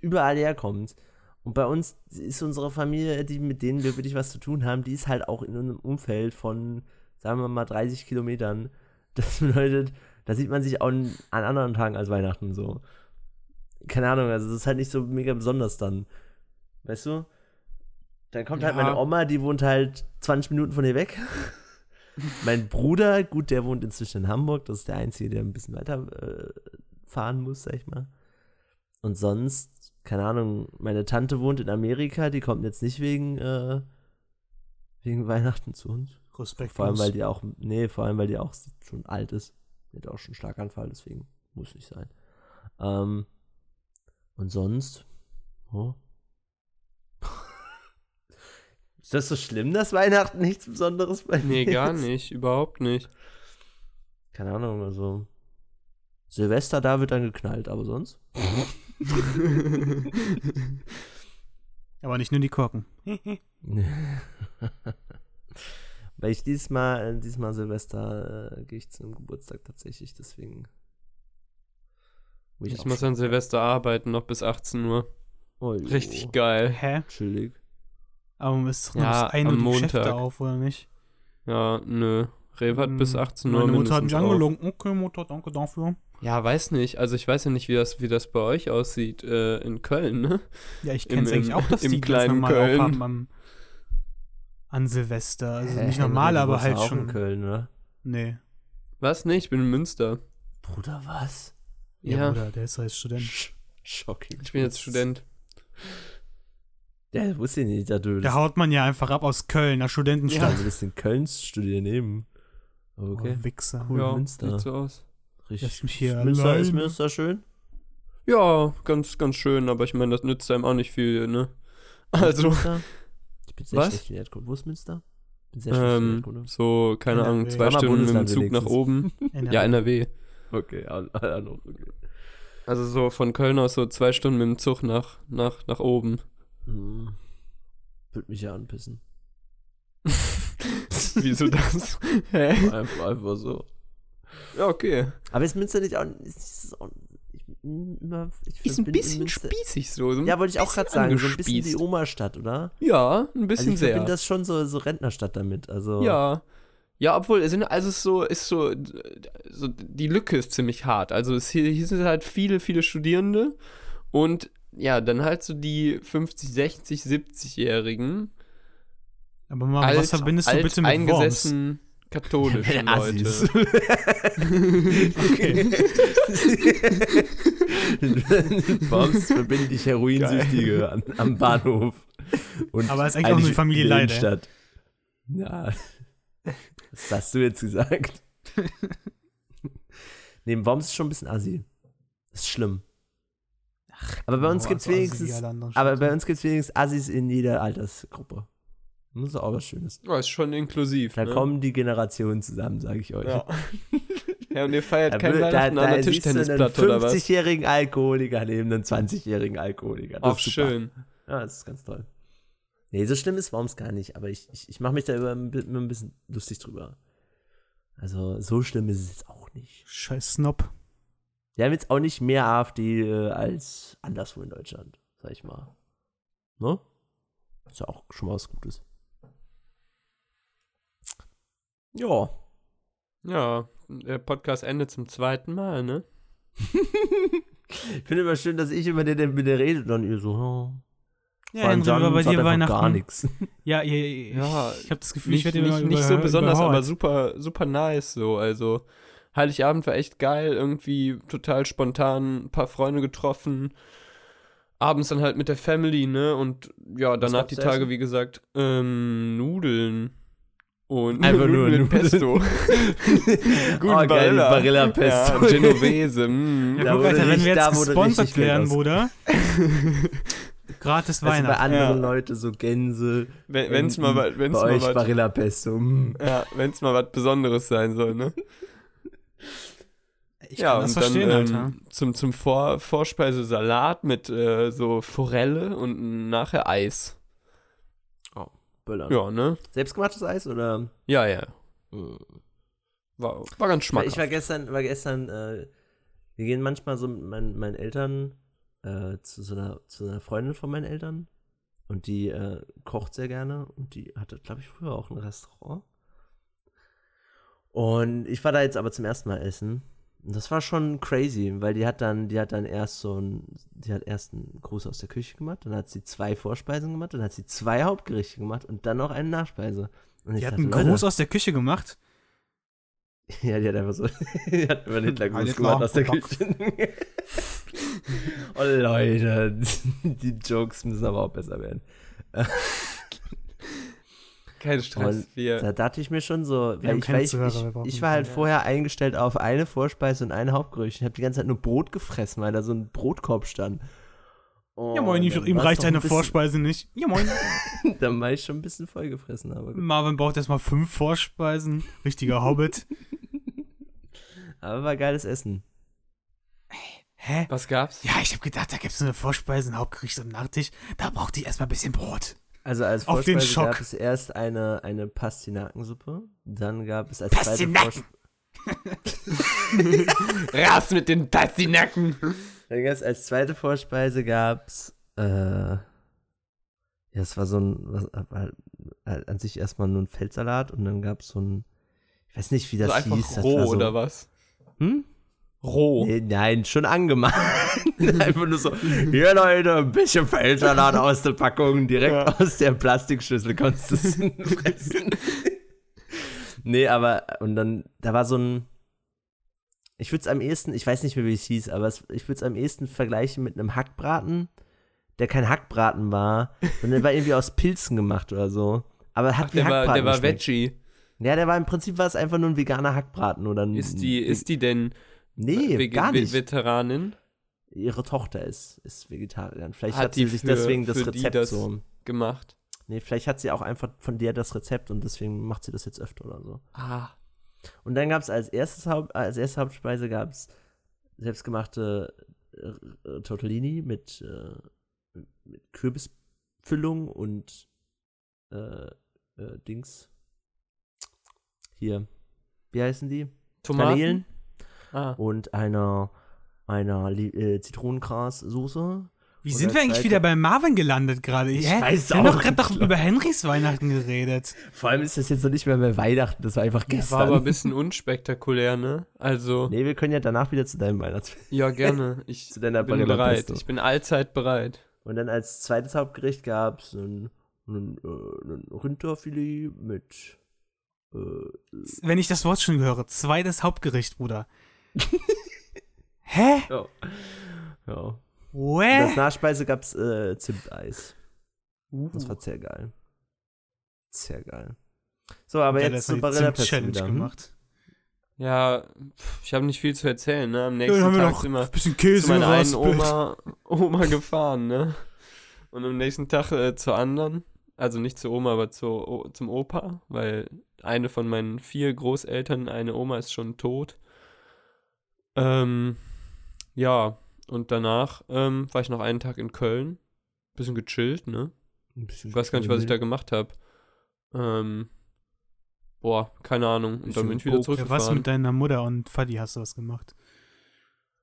überall herkommt. Und bei uns ist unsere Familie, die mit denen wir wirklich was zu tun haben, die ist halt auch in einem Umfeld von, sagen wir mal, 30 Kilometern. (laughs) Das bedeutet, da sieht man sich auch an anderen Tagen als Weihnachten so. Keine Ahnung, also das ist halt nicht so mega besonders dann. Weißt du? Dann kommt halt
Ja.
meine Oma, die wohnt halt 20 Minuten von hier weg. (laughs) mein Bruder, gut, der wohnt inzwischen in Hamburg. Das ist der Einzige, der ein bisschen weiter äh, fahren muss, sag ich mal. Und sonst, keine Ahnung, meine Tante wohnt in Amerika, die kommt jetzt nicht wegen, äh, wegen Weihnachten zu uns.
Respekt.
Vor allem, weil die auch, nee, vor allem, weil die auch schon alt ist. Die hat auch schon Schlaganfall, deswegen muss nicht sein. Ähm, und sonst, oh. Ist das so schlimm, dass Weihnachten nichts Besonderes bei
Nee,
mir
gar
ist?
nicht, überhaupt nicht.
Keine Ahnung, also. Silvester, da wird dann geknallt, aber sonst? (laughs)
Aber nicht nur die Korken. (laughs)
Weil ich diesmal, äh, diesmal Silvester äh, gehe ich zu einem Geburtstag tatsächlich, deswegen.
Ich
auch
muss an Silvester arbeiten, noch bis 18 Uhr.
Oh.
Richtig geil.
Hä?
Chillig.
Aber es ist
Ja,
ja, bis 1
am
Geschäfte
Montag.
auf, oder nicht?
Ja, nö. Rewe hat bis
Hm,
18 Uhr
Meine Mutter hat mich angelogen. Okay, Mutter, danke dafür.
Ja, weiß nicht. Also ich weiß ja nicht, wie das, wie das bei euch aussieht äh, in Köln, ne?
Ja, ich kenne es eigentlich auch, dass
im
die
kleinen
ganz normal
Köln.
aufhaben am, an Silvester. Also
Hä,
nicht normal,
du
aber
wohnst
halt
auch in
schon.
Köln, oder?
Nee.
Was? Nee, ich bin in Münster.
Bruder, was?
Ja,
Ja.
Bruder, der ist als Student.
Shocking.
Ich bin jetzt Student.
Ja, das wusste ich nicht, dass du
Da haut man ja einfach ab aus Köln, nach Studentenstadt.
also das in Kölns studieren neben. Aber okay.
Oh, Wichser.
Cool.
ja,
Münster.
sieht so aus.
Richtig.
Lass mich hier
Münster, ist
alleine.
Münster schön?
Ja, ganz, ganz schön, aber ich meine, das nützt einem auch nicht viel, ne? Also,
Münster? Ich bin sehr
Was?
schlecht in Erdkunde. Wo ist Münster? Ich bin sehr schlecht in
ähm,
Erdkunde.
so, keine
NRW.
Ahnung, zwei Stunden mit dem Zug nach oben. (laughs)
NRW.
Ja, NRW.
Okay, ah, noch, okay.
Also so von Köln aus so zwei Stunden mit dem Zug nach, nach, nach oben.
Hm. Würde mich ja anpissen. (laughs)
Wieso das? (laughs) Hä?
Einfach, einfach so.
Ja, okay.
Aber ist Münster nicht auch. Ist, ist auch ich, immer, ich
Ist ein bisschen
Münster-
spießig so. so
Ja, wollte ich auch gerade sagen. So ein bisschen die
angespießt.
Oma-Stadt, oder?
Ja, ein
Also
bisschen
ich
sehr.
verbinde das schon so, so Rentnerstadt damit. Also.
Ja. Ja, obwohl, es sind, also es ist so, ist so, so, die Lücke ist ziemlich hart. Also es, hier, hier sind halt viele, viele Studierende und ja, dann halt so die 50, 60, 70-Jährigen.
Aber mal, was verbindest du
alt
bitte mit Worms?
eingesessen (laughs) katholisch
Assis.
Leute.
Okay. (laughs)
Worms verbinde ich Heroinsüchtige an, am Bahnhof. Und
Aber ist eigentlich auch nur die Familie
in der
Leide.
Innenstadt. Ja. Was hast du jetzt gesagt? (laughs) Neben Worms ist schon ein bisschen assi. Das ist schlimm. Aber bei uns
Oh,
gibt's
also
wenigstens, aber bei uns gibt's wenigstens Assis in jeder Altersgruppe. Das ist auch was Schönes.
Ja, ist schon inklusiv.
Da
ne?
kommen die Generationen zusammen, sage ich euch.
Ja. (laughs) ja, und ihr feiert
Da,
kein
da,
Weihnachten an
da
der
du einen
Tischtennisplatte oder was?
50-jährigen Alkoholiker neben einem 20-jährigen Alkoholiker. Das super.
schön.
Ja, das ist ganz toll. Nee, so schlimm ist Worms gar nicht, aber ich, ich, ich mache mich da über ein, bi- immer ein bisschen lustig drüber. Also, so schlimm ist es jetzt auch nicht.
Scheiß Snob.
Wir haben jetzt auch nicht mehr AfD äh, als anderswo in Deutschland, sag ich mal. Ne? Ist ja auch schon mal was Gutes. Ja.
Ja, der Podcast endet zum zweiten Mal, ne? (laughs)
Ich finde immer schön, dass ich immer der, der mit der redet und ihr so, oh.
Ja,
allem
Henry, war bei dir Weihnachten.
gar nichts. (laughs)
Ja, ja, ja,
Ja,
ich habe das Gefühl,
Nicht,
ich werde
nicht, nicht so besonders, aber
überhauert.
super, super nice so. Also, Heiligabend war echt geil, irgendwie total spontan, ein paar Freunde getroffen. Abends dann halt mit der Family, ne? Und ja, danach die Tage,
essen?
wie gesagt, ähm, Nudeln. Und (laughs)
Einfach nur (laughs)
Nudeln Pesto. (laughs) Guten
Oh, geil, Barilla Pesto.
Ja, Genovese. mm.
Ja,
Da
Alter, wenn wir
da
jetzt
wurde
gesponsert werden, Bruder. Gratis
Also bei
Weihnachten.
anderen
Ja.
Leute so Gänse.
Wenn wenn's mal, wa- wenn's
bei
mal
euch
was,
Barilla Pesto. mm.
ja, wenn's mal was Besonderes sein soll, ne?
Ich
ja,
kann das
und
verstehen,
dann,
Alter.
ähm, zum, zum Vor Vorspeise Salat mit äh, so Forelle und nachher Eis.
Böller.
Ja, ne?
Selbstgemachtes Eis oder?
Ja, ja. War, war ganz
Ich
schmackhaft.
war gestern, war gestern, äh, wir gehen manchmal so mit meinen, meinen Eltern äh, zu, so einer, zu einer Freundin von meinen Eltern und die äh, kocht sehr gerne und die hatte, glaube ich, früher auch ein Restaurant. Und ich war da jetzt aber zum ersten Mal essen. Das war schon crazy, weil die hat dann, die hat dann erst so ein, die hat erst einen Gruß aus der Küche gemacht, dann hat sie zwei Vorspeisen gemacht, dann hat sie zwei Hauptgerichte gemacht und dann noch eine Nachspeise. Und ich
Die hat
dachte,
einen
Leute,
Gruß aus der Küche gemacht. (laughs)
ja, die hat einfach so, (laughs) die hat
Heil
Hitlergruß
Hitler,
gemacht aus der. Küche. (laughs) oh Leute, die Jokes müssen aber auch besser werden.
Kein Stress.
Und
Wir,
Da dachte ich mir schon so,
Wir
weil
haben
ich,
keine
weil ich, ich, ich war halt
keine.
vorher eingestellt auf eine Vorspeise und ein Hauptgericht. Ich habe die ganze Zeit nur Brot gefressen, weil da so ein Brotkorb stand.
Ja moin, ihm reicht deine Vorspeise nicht. Ja moin. (laughs)
Dann war ich schon ein bisschen voll gefressen, aber gut.
Marvin braucht erstmal fünf Vorspeisen. Richtiger Hobbit. (laughs)
Aber war geiles Essen.
Hä?
was gab's?
Ja, ich hab gedacht, da gibt's eine Vorspeise, ein Hauptgericht und einen Nachtisch. Da braucht die erstmal ein bisschen Brot.
Also als
Auf den
Vorspeise
Schock.
gab es erst eine, eine Pastinakensuppe, dann gab es als zweite
Pastinaken.
Vorspeise (laughs)
Raus mit den Pastinaken. (laughs)
Dann gab's als zweite Vorspeise gab's, äh, ja, es war so ein, war halt an sich erstmal nur ein Feldsalat und dann gab's so ein, ich weiß nicht, wie das
so einfach
hieß. Das
roh
war so,
oder was?
Hm?
Roh.
Nee, nein, schon angemacht. (laughs) Einfach nur so, hier Leute, ein bisschen Feldsalat aus der Packung, direkt
Ja.
aus der Plastikschüssel kannst du es fressen. (laughs) nee, aber, und dann, da war so ein, ich würde es am ehesten, ich weiß nicht mehr, wie es hieß, aber es, ich würde es am ehesten vergleichen mit einem Hackbraten, der kein Hackbraten war, sondern der war irgendwie aus Pilzen gemacht oder so. Aber hat
Ach,
wie
der war,
Hackbraten
der war
geschmeckt.
Veggie.
Ja, der war im Prinzip war es einfach nur ein veganer Hackbraten oder ein.
Ist die, ist die denn
nee,
Vege-
gar nicht.
Veteranin
ihre Tochter ist, ist Vegetarierin. Vielleicht
Hat
hat, sie sich
für-
deswegen das Rezept
das-
so.
gemacht?
Nee, vielleicht hat sie auch einfach von der das Rezept und deswegen macht sie das jetzt öfter oder so.
Ah.
Und dann gab es als erstes Haupt, als erste Hauptspeise gab es selbstgemachte äh, äh, Tortellini mit, äh, mit Kürbisfüllung und äh, äh, Dings. Hier. Wie heißen die?
Tomaten?
Garnelen
Ah.
und einer einer äh, Zitronengras-Soße.
Wie sind wir eigentlich wieder bei Marvin gelandet gerade?
Ich
Hä?
weiß
wir haben
auch
doch gerade doch über Henrys Weihnachten geredet.
Vor allem ist das jetzt noch nicht mehr bei Weihnachten, das war einfach
Das
gestern.
war aber ein bisschen unspektakulär, ne? Also, (laughs)
nee, wir können ja danach wieder zu deinem Weihnachtsfest.
ja, gerne. Ich (laughs)
Zu deiner
bin
Barilla
bereit.
Pesto.
Ich bin allzeit bereit.
Und dann als zweites Hauptgericht gab es ein, ein, äh, ein Rinderfilet mit äh,
Wenn ich das Wort schon höre, zweites Hauptgericht, Bruder. (laughs) Hä?
ja. ja. Und als Nachspeise gab es äh, Zimteis.
Uh.
Das war sehr geil. Sehr geil. So, aber
Der
jetzt
hat
zu
die
Barilla Pesto
Zimt-Challenge
wieder. hm?
gemacht.
Ja, ich habe nicht viel zu erzählen, ne? Am
Ja,
nächsten
dann haben wir
Tag
noch
sind wir
ein bisschen
zu
Käse
meiner einen. Oma, (laughs) Oma gefahren, ne? Und am nächsten Tag äh, zur anderen. Also nicht zur Oma, aber zur, O- zum Opa, weil eine von meinen vier Großeltern, eine Oma ist schon tot. Ähm, ja, und danach ähm, war ich noch einen Tag in Köln. Bisschen gechillt, ne?
Ein bisschen
Ich weiß gar nicht, was ich da gemacht habe. Ähm, boah, keine Ahnung. Und dann bin ich wieder
Koks.
Ja,
zurückgefahren.
was mit deiner Mutter und Fadi hast du was gemacht?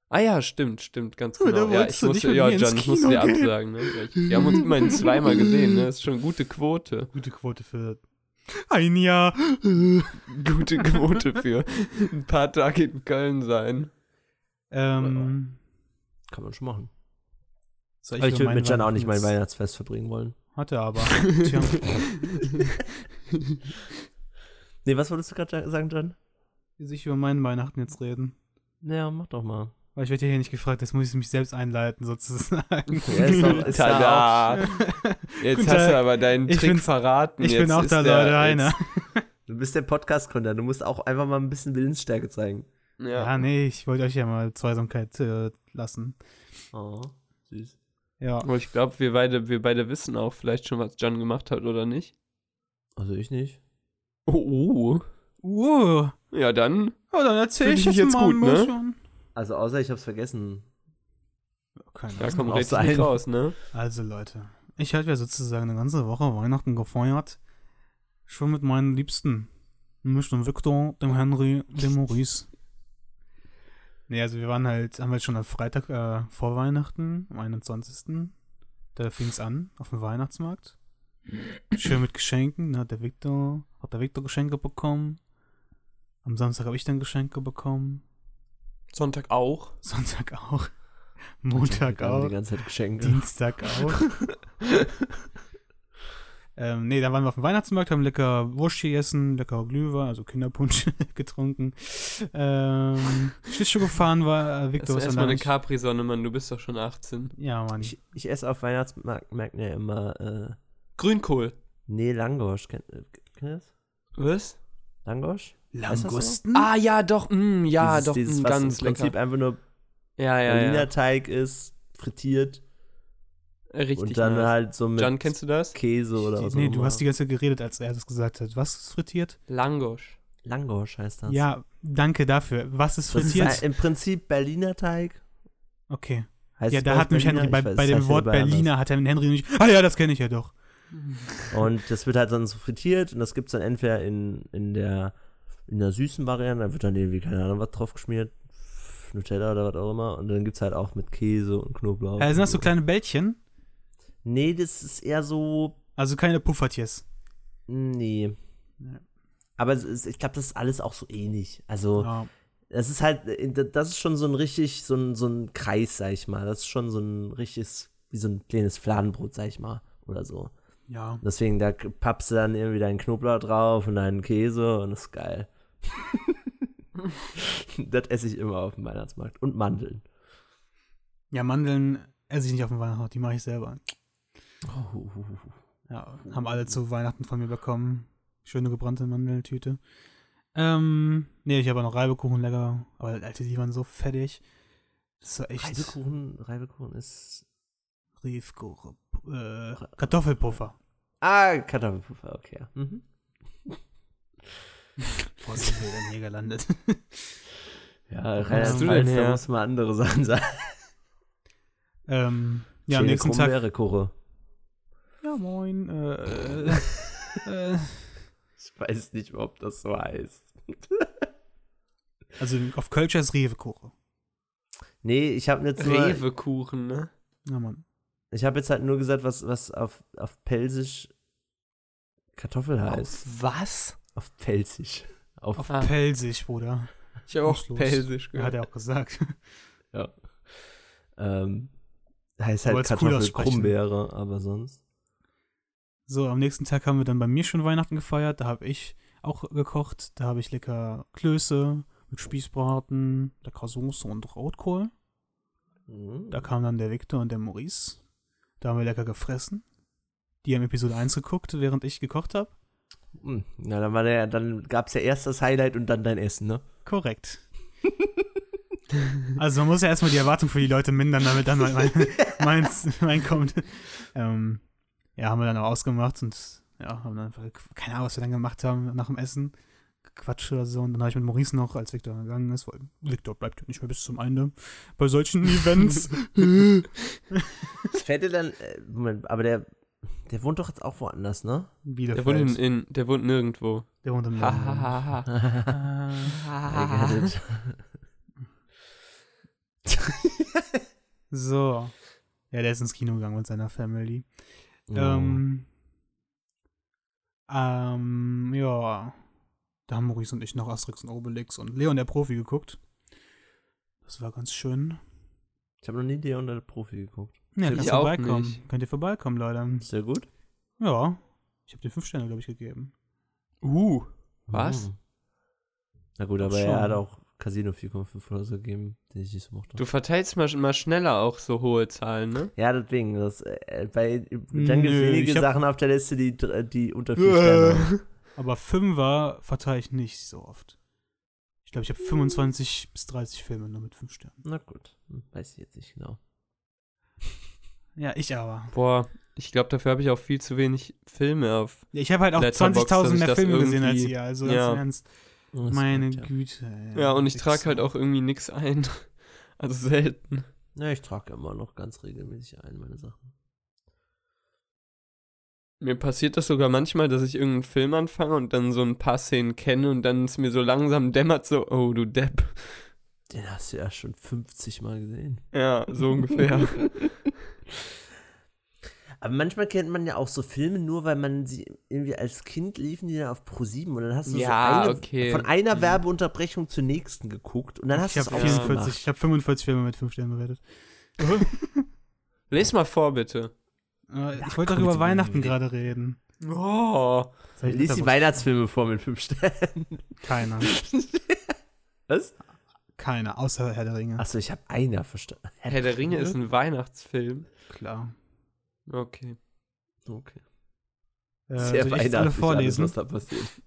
Ah ja, stimmt, stimmt, ganz
Ja, (laughs) da
genau. Ja,
wolltest
ich musste, ja, Jan, ich musste dir absagen. Ne? Wir- Wir haben uns immerhin zweimal gesehen, ne? Das ist schon eine gute Quote.
Gute Quote für ein Jahr. (laughs)
Gute Quote für ein paar Tage in Köln sein.
Ähm,
Kann man schon machen.
soll
Aber ich würde mit Jan auch nicht mein Weihnachtsfest verbringen wollen.
jetzt- Hatte aber. (laughs) Tja.
Nee, was wolltest du gerade sagen, Jan?
Will ich über meinen Weihnachten jetzt reden?
Ja, mach doch mal.
Weil ich werde ja hier nicht gefragt, jetzt muss ich mich selbst einleiten, sozusagen. (laughs)
Ja, ist doch, ist
Tada! Jetzt
Guten
hast du aber deinen
Ich
Trick
bin-
verraten.
Ich
Jetzt
bin auch da,
der-
Leute, einer. (laughs)
Du bist der Podcast-Gründer, du musst auch einfach mal ein bisschen Willensstärke zeigen.
Ja.
Ja, nee, ich wollte euch ja mal Zweisamkeit äh, lassen.
Oh, süß.
Ja.
Aber ich glaube, wir beide, wir beide wissen auch vielleicht schon, was Jan gemacht hat oder nicht.
Also ich nicht.
Oh, oh.
Uh,
Ja, dann.
ja, dann erzähl ich
dich
jetzt mal
gut,
ein
ne?
bisschen.
Also außer ich hab's vergessen.
Keine
Da
Ahnung.
kommt
auch
richtig
sein.
nicht raus, ne?
Also Leute, ich hatte ja sozusagen eine ganze Woche Weihnachten gefeiert. Schon mit meinen Liebsten. Nämlich dem Victor, dem Henry, dem Maurice. Nee, also wir waren halt, haben halt schon am Freitag äh, vor Weihnachten, am 21. Da fing es an, auf dem Weihnachtsmarkt. Schön mit Geschenken, da hat der Victor, hat der Victor Geschenke bekommen. Am Samstag habe ich dann Geschenke bekommen.
Sonntag auch.
Sonntag auch. Montag
Wir
auch.
Die ganze Zeit Geschenke.
Dienstag auch. (laughs) ähm, nee, da waren wir auf dem Weihnachtsmarkt, haben lecker Wurst gegessen, lecker Glühwein, also Kinderpunsch (laughs) getrunken. Ähm, Schlittschuh gefahren war äh,
ist
was
erstmal eine Capri-Sonne, Mann. Du bist doch schon 18.
Ja, Mann.
Ich, ich esse auf Weihnachtsmärkten ja immer, äh,
Grünkohl.
nee, Langosch. Kennt, äh, kennt ihr das?
Was?
Langosch? Das so?
Langusten?
Ah, ja, doch. Mm, ja,
dieses,
doch.
Dieses,
mm,
was
ganz
im Prinzip
lecker.
einfach nur
Ja, ja,
Berliner
ja.
Teig ist, frittiert
Richtig.
und dann
nice.
halt so mit
Jan, kennst du das?
Käse oder was
nee, du hast die ganze Zeit geredet, als er das gesagt hat. Was ist frittiert?
Langosch.
Langosch heißt das.
Ja, danke dafür. Was ist
Das ist
frittiert?
im Prinzip Berliner Teig.
okay.
Heißt
ja, da
bei
hat nämlich? Henry, bei,
weiß,
bei dem Wort. Berliner hat er Henry nicht, ah ja, das kenne ich ja doch. (laughs)
Und das wird halt dann so frittiert und das gibt es dann entweder in, in, der, in der süßen Variante, da wird dann irgendwie, keine Ahnung, was drauf geschmiert. Nutella oder was auch immer. Und dann gibt es halt auch mit Käse und Knoblauch.
Äh, sind das so kleine Bällchen?
Nee, das ist eher so.
Also keine Puffertjes.
Nee.
Ja.
Aber ist, ich glaube, das ist alles auch so ähnlich. Also,
Ja.
das ist halt, das ist schon so ein richtig, so ein, so ein Kreis, sag ich mal. Das ist schon so ein richtiges, wie so ein kleines Fladenbrot, sag ich mal. Oder so.
ja.
Deswegen, da pappst du dann irgendwie deinen Knoblauch drauf und deinen Käse und das ist geil. (laughs) das esse ich immer auf dem Weihnachtsmarkt. Und Mandeln.
Ja, Mandeln esse ich nicht auf dem Weihnachtsmarkt, die mache ich selber.
Oh.
Ja, haben alle zu Weihnachten von mir bekommen. Schöne gebrannte Mandeltüte. Ähm, nee, ich habe auch noch Reibekuchen lecker. Aber Alter, die waren so fettig. Das war echt
Reibekuchen, Reibekuchen ist.
Riefkuchen. Äh, Kartoffelpuffer.
Ah, Kartoffelpuffer, okay. Mhm. (laughs)
Wo sind wir denn hier gelandet? (laughs)
Ja,
kommst du
denn her?
da muss man andere Sachen sagen.
ähm, ja, am nächsten Tag.
Krummbeere-Kuche.
Ja, moin. Äh, äh, äh,
Ich weiß nicht, ob das so heißt.
also auf Kölsch ist Revekuchen.
Nee, ich habe jetzt nur,
Rewe-Kuchen, ne?
Ja, Mann.
ich habe jetzt halt nur gesagt, was, was auf, auf Pelsisch Kartoffel heißt.
Auf was?
Auf Pelsisch. Auf,
Auf
Auf Pelsig, Bruder.
Ich habe auch. Pelsisch gehört.
hat er auch gesagt.
ja. Ähm, heißt halt
cool
Kartoffel
aussprechen.
Krummbeere, aber sonst.
So, am nächsten Tag haben wir dann bei mir schon Weihnachten gefeiert. Da habe ich auch gekocht. Da habe ich lecker Klöße mit Spießbraten, lecker Soße und Rotkohl.
Mhm.
Da kamen dann der Victor und der Maurice. Da haben wir lecker gefressen. Die haben Episode 1 geguckt, während ich gekocht habe.
Hm, Na, dann, war der, dann gab es ja erst das Highlight und dann dein Essen, ne?
Korrekt. (laughs) also man muss ja erstmal die Erwartung für die Leute mindern, damit dann mein, mein, (laughs) meins reinkommt. Ähm, ja, haben wir dann auch ausgemacht und ja, haben dann einfach, keine Ahnung, was wir dann gemacht haben nach dem Essen. Quatsch oder so. Und dann habe ich mit Maurice noch, als Victor gegangen ist, weil Victor bleibt ja nicht mehr bis zum Ende bei solchen (laughs) Events.
Fährt ihr dann, äh, Moment, aber der, der wohnt doch jetzt auch woanders, ne?
Der wohnt, in,
Bielefeld.
in, der wohnt nirgendwo.
Der wohnt im
Ha,
Norden. (laughs)
ha, ha, ha.
I get it.
So. Ja, der ist ins Kino gegangen mit seiner Family.
Ja.
Ähm, ähm, ja. Da haben Maurice und ich noch Asterix und Obelix und Leon der Profi geguckt. Das war ganz schön.
ich habe noch nie Leon der Profi geguckt.
Ja, kannst
ich auch
vorbeikommen.
nicht.
Könnt ihr vorbeikommen, Leute.
Ist der gut?
Ja. Ich habe dir fünf Sterne, glaube ich, gegeben.
Uh, was?
Mhm. Na gut, aber
schon.
er hat auch Casino 4,5 oder so gegeben, den ich nicht so mochte.
Du verteilst mal, mal schneller auch so hohe Zahlen, ne?
Ja, deswegen. Das, äh, bei, dann gibt es wenige Sachen auf der Liste, die, dr- die unter vier Sterne haben.
Aber Fünfer verteile ich nicht so oft. Ich glaube, ich habe 25 bis 30 Filme nur mit 5 Sternen.
Na gut, hm, weiß ich jetzt nicht genau.
Ja, ich aber.
Boah, ich glaube, dafür habe ich auch viel zu wenig Filme auf.
Ich habe halt auch
Letterboxd, dass
20.000
ich
mehr Filme gesehen als ihr, also ganz
ja.
im Ernst.
Das
Meine
stimmt, ja.
Güte. ey.
Ja, und ich trage halt auch irgendwie nichts ein. (laughs) Also selten.
Ja, ich trage immer noch ganz regelmäßig ein, meine Sachen.
Mir passiert das sogar manchmal, dass ich irgendeinen Film anfange und dann so ein paar Szenen kenne und dann es mir so langsam dämmert, so, oh, du Depp.
Den hast du ja schon 50 Mal gesehen.
Ja, so ungefähr. (laughs) (laughs)
Aber manchmal kennt man ja auch so Filme nur, weil man sie irgendwie als Kind liefen die dann auf Pro 7 und dann hast du
Ja,
so eine,
okay.
von einer
Mhm.
Werbeunterbrechung zur nächsten geguckt und dann hast
Ich
du es
habe
auch so
44,
gemacht.
ich habe 45 Filme mit 5 Sternen bewertet. (laughs)
Les mal vor, bitte.
Äh, ich wollte doch über Weihnachten gerade reden.
Oh.
Soll ich
Lies die Weihnachtsfilme vor mit 5 Sternen.
Keiner. (laughs)
Was?
Keiner, außer Herr der Ringe.
Achso, ich habe einer verstanden.
Herr der Ringe ist ein Weihnachtsfilm.
Klar.
Okay.
Okay.
Äh,
Sehr
soll ich alle vorlesen?
Alles, was da passiert.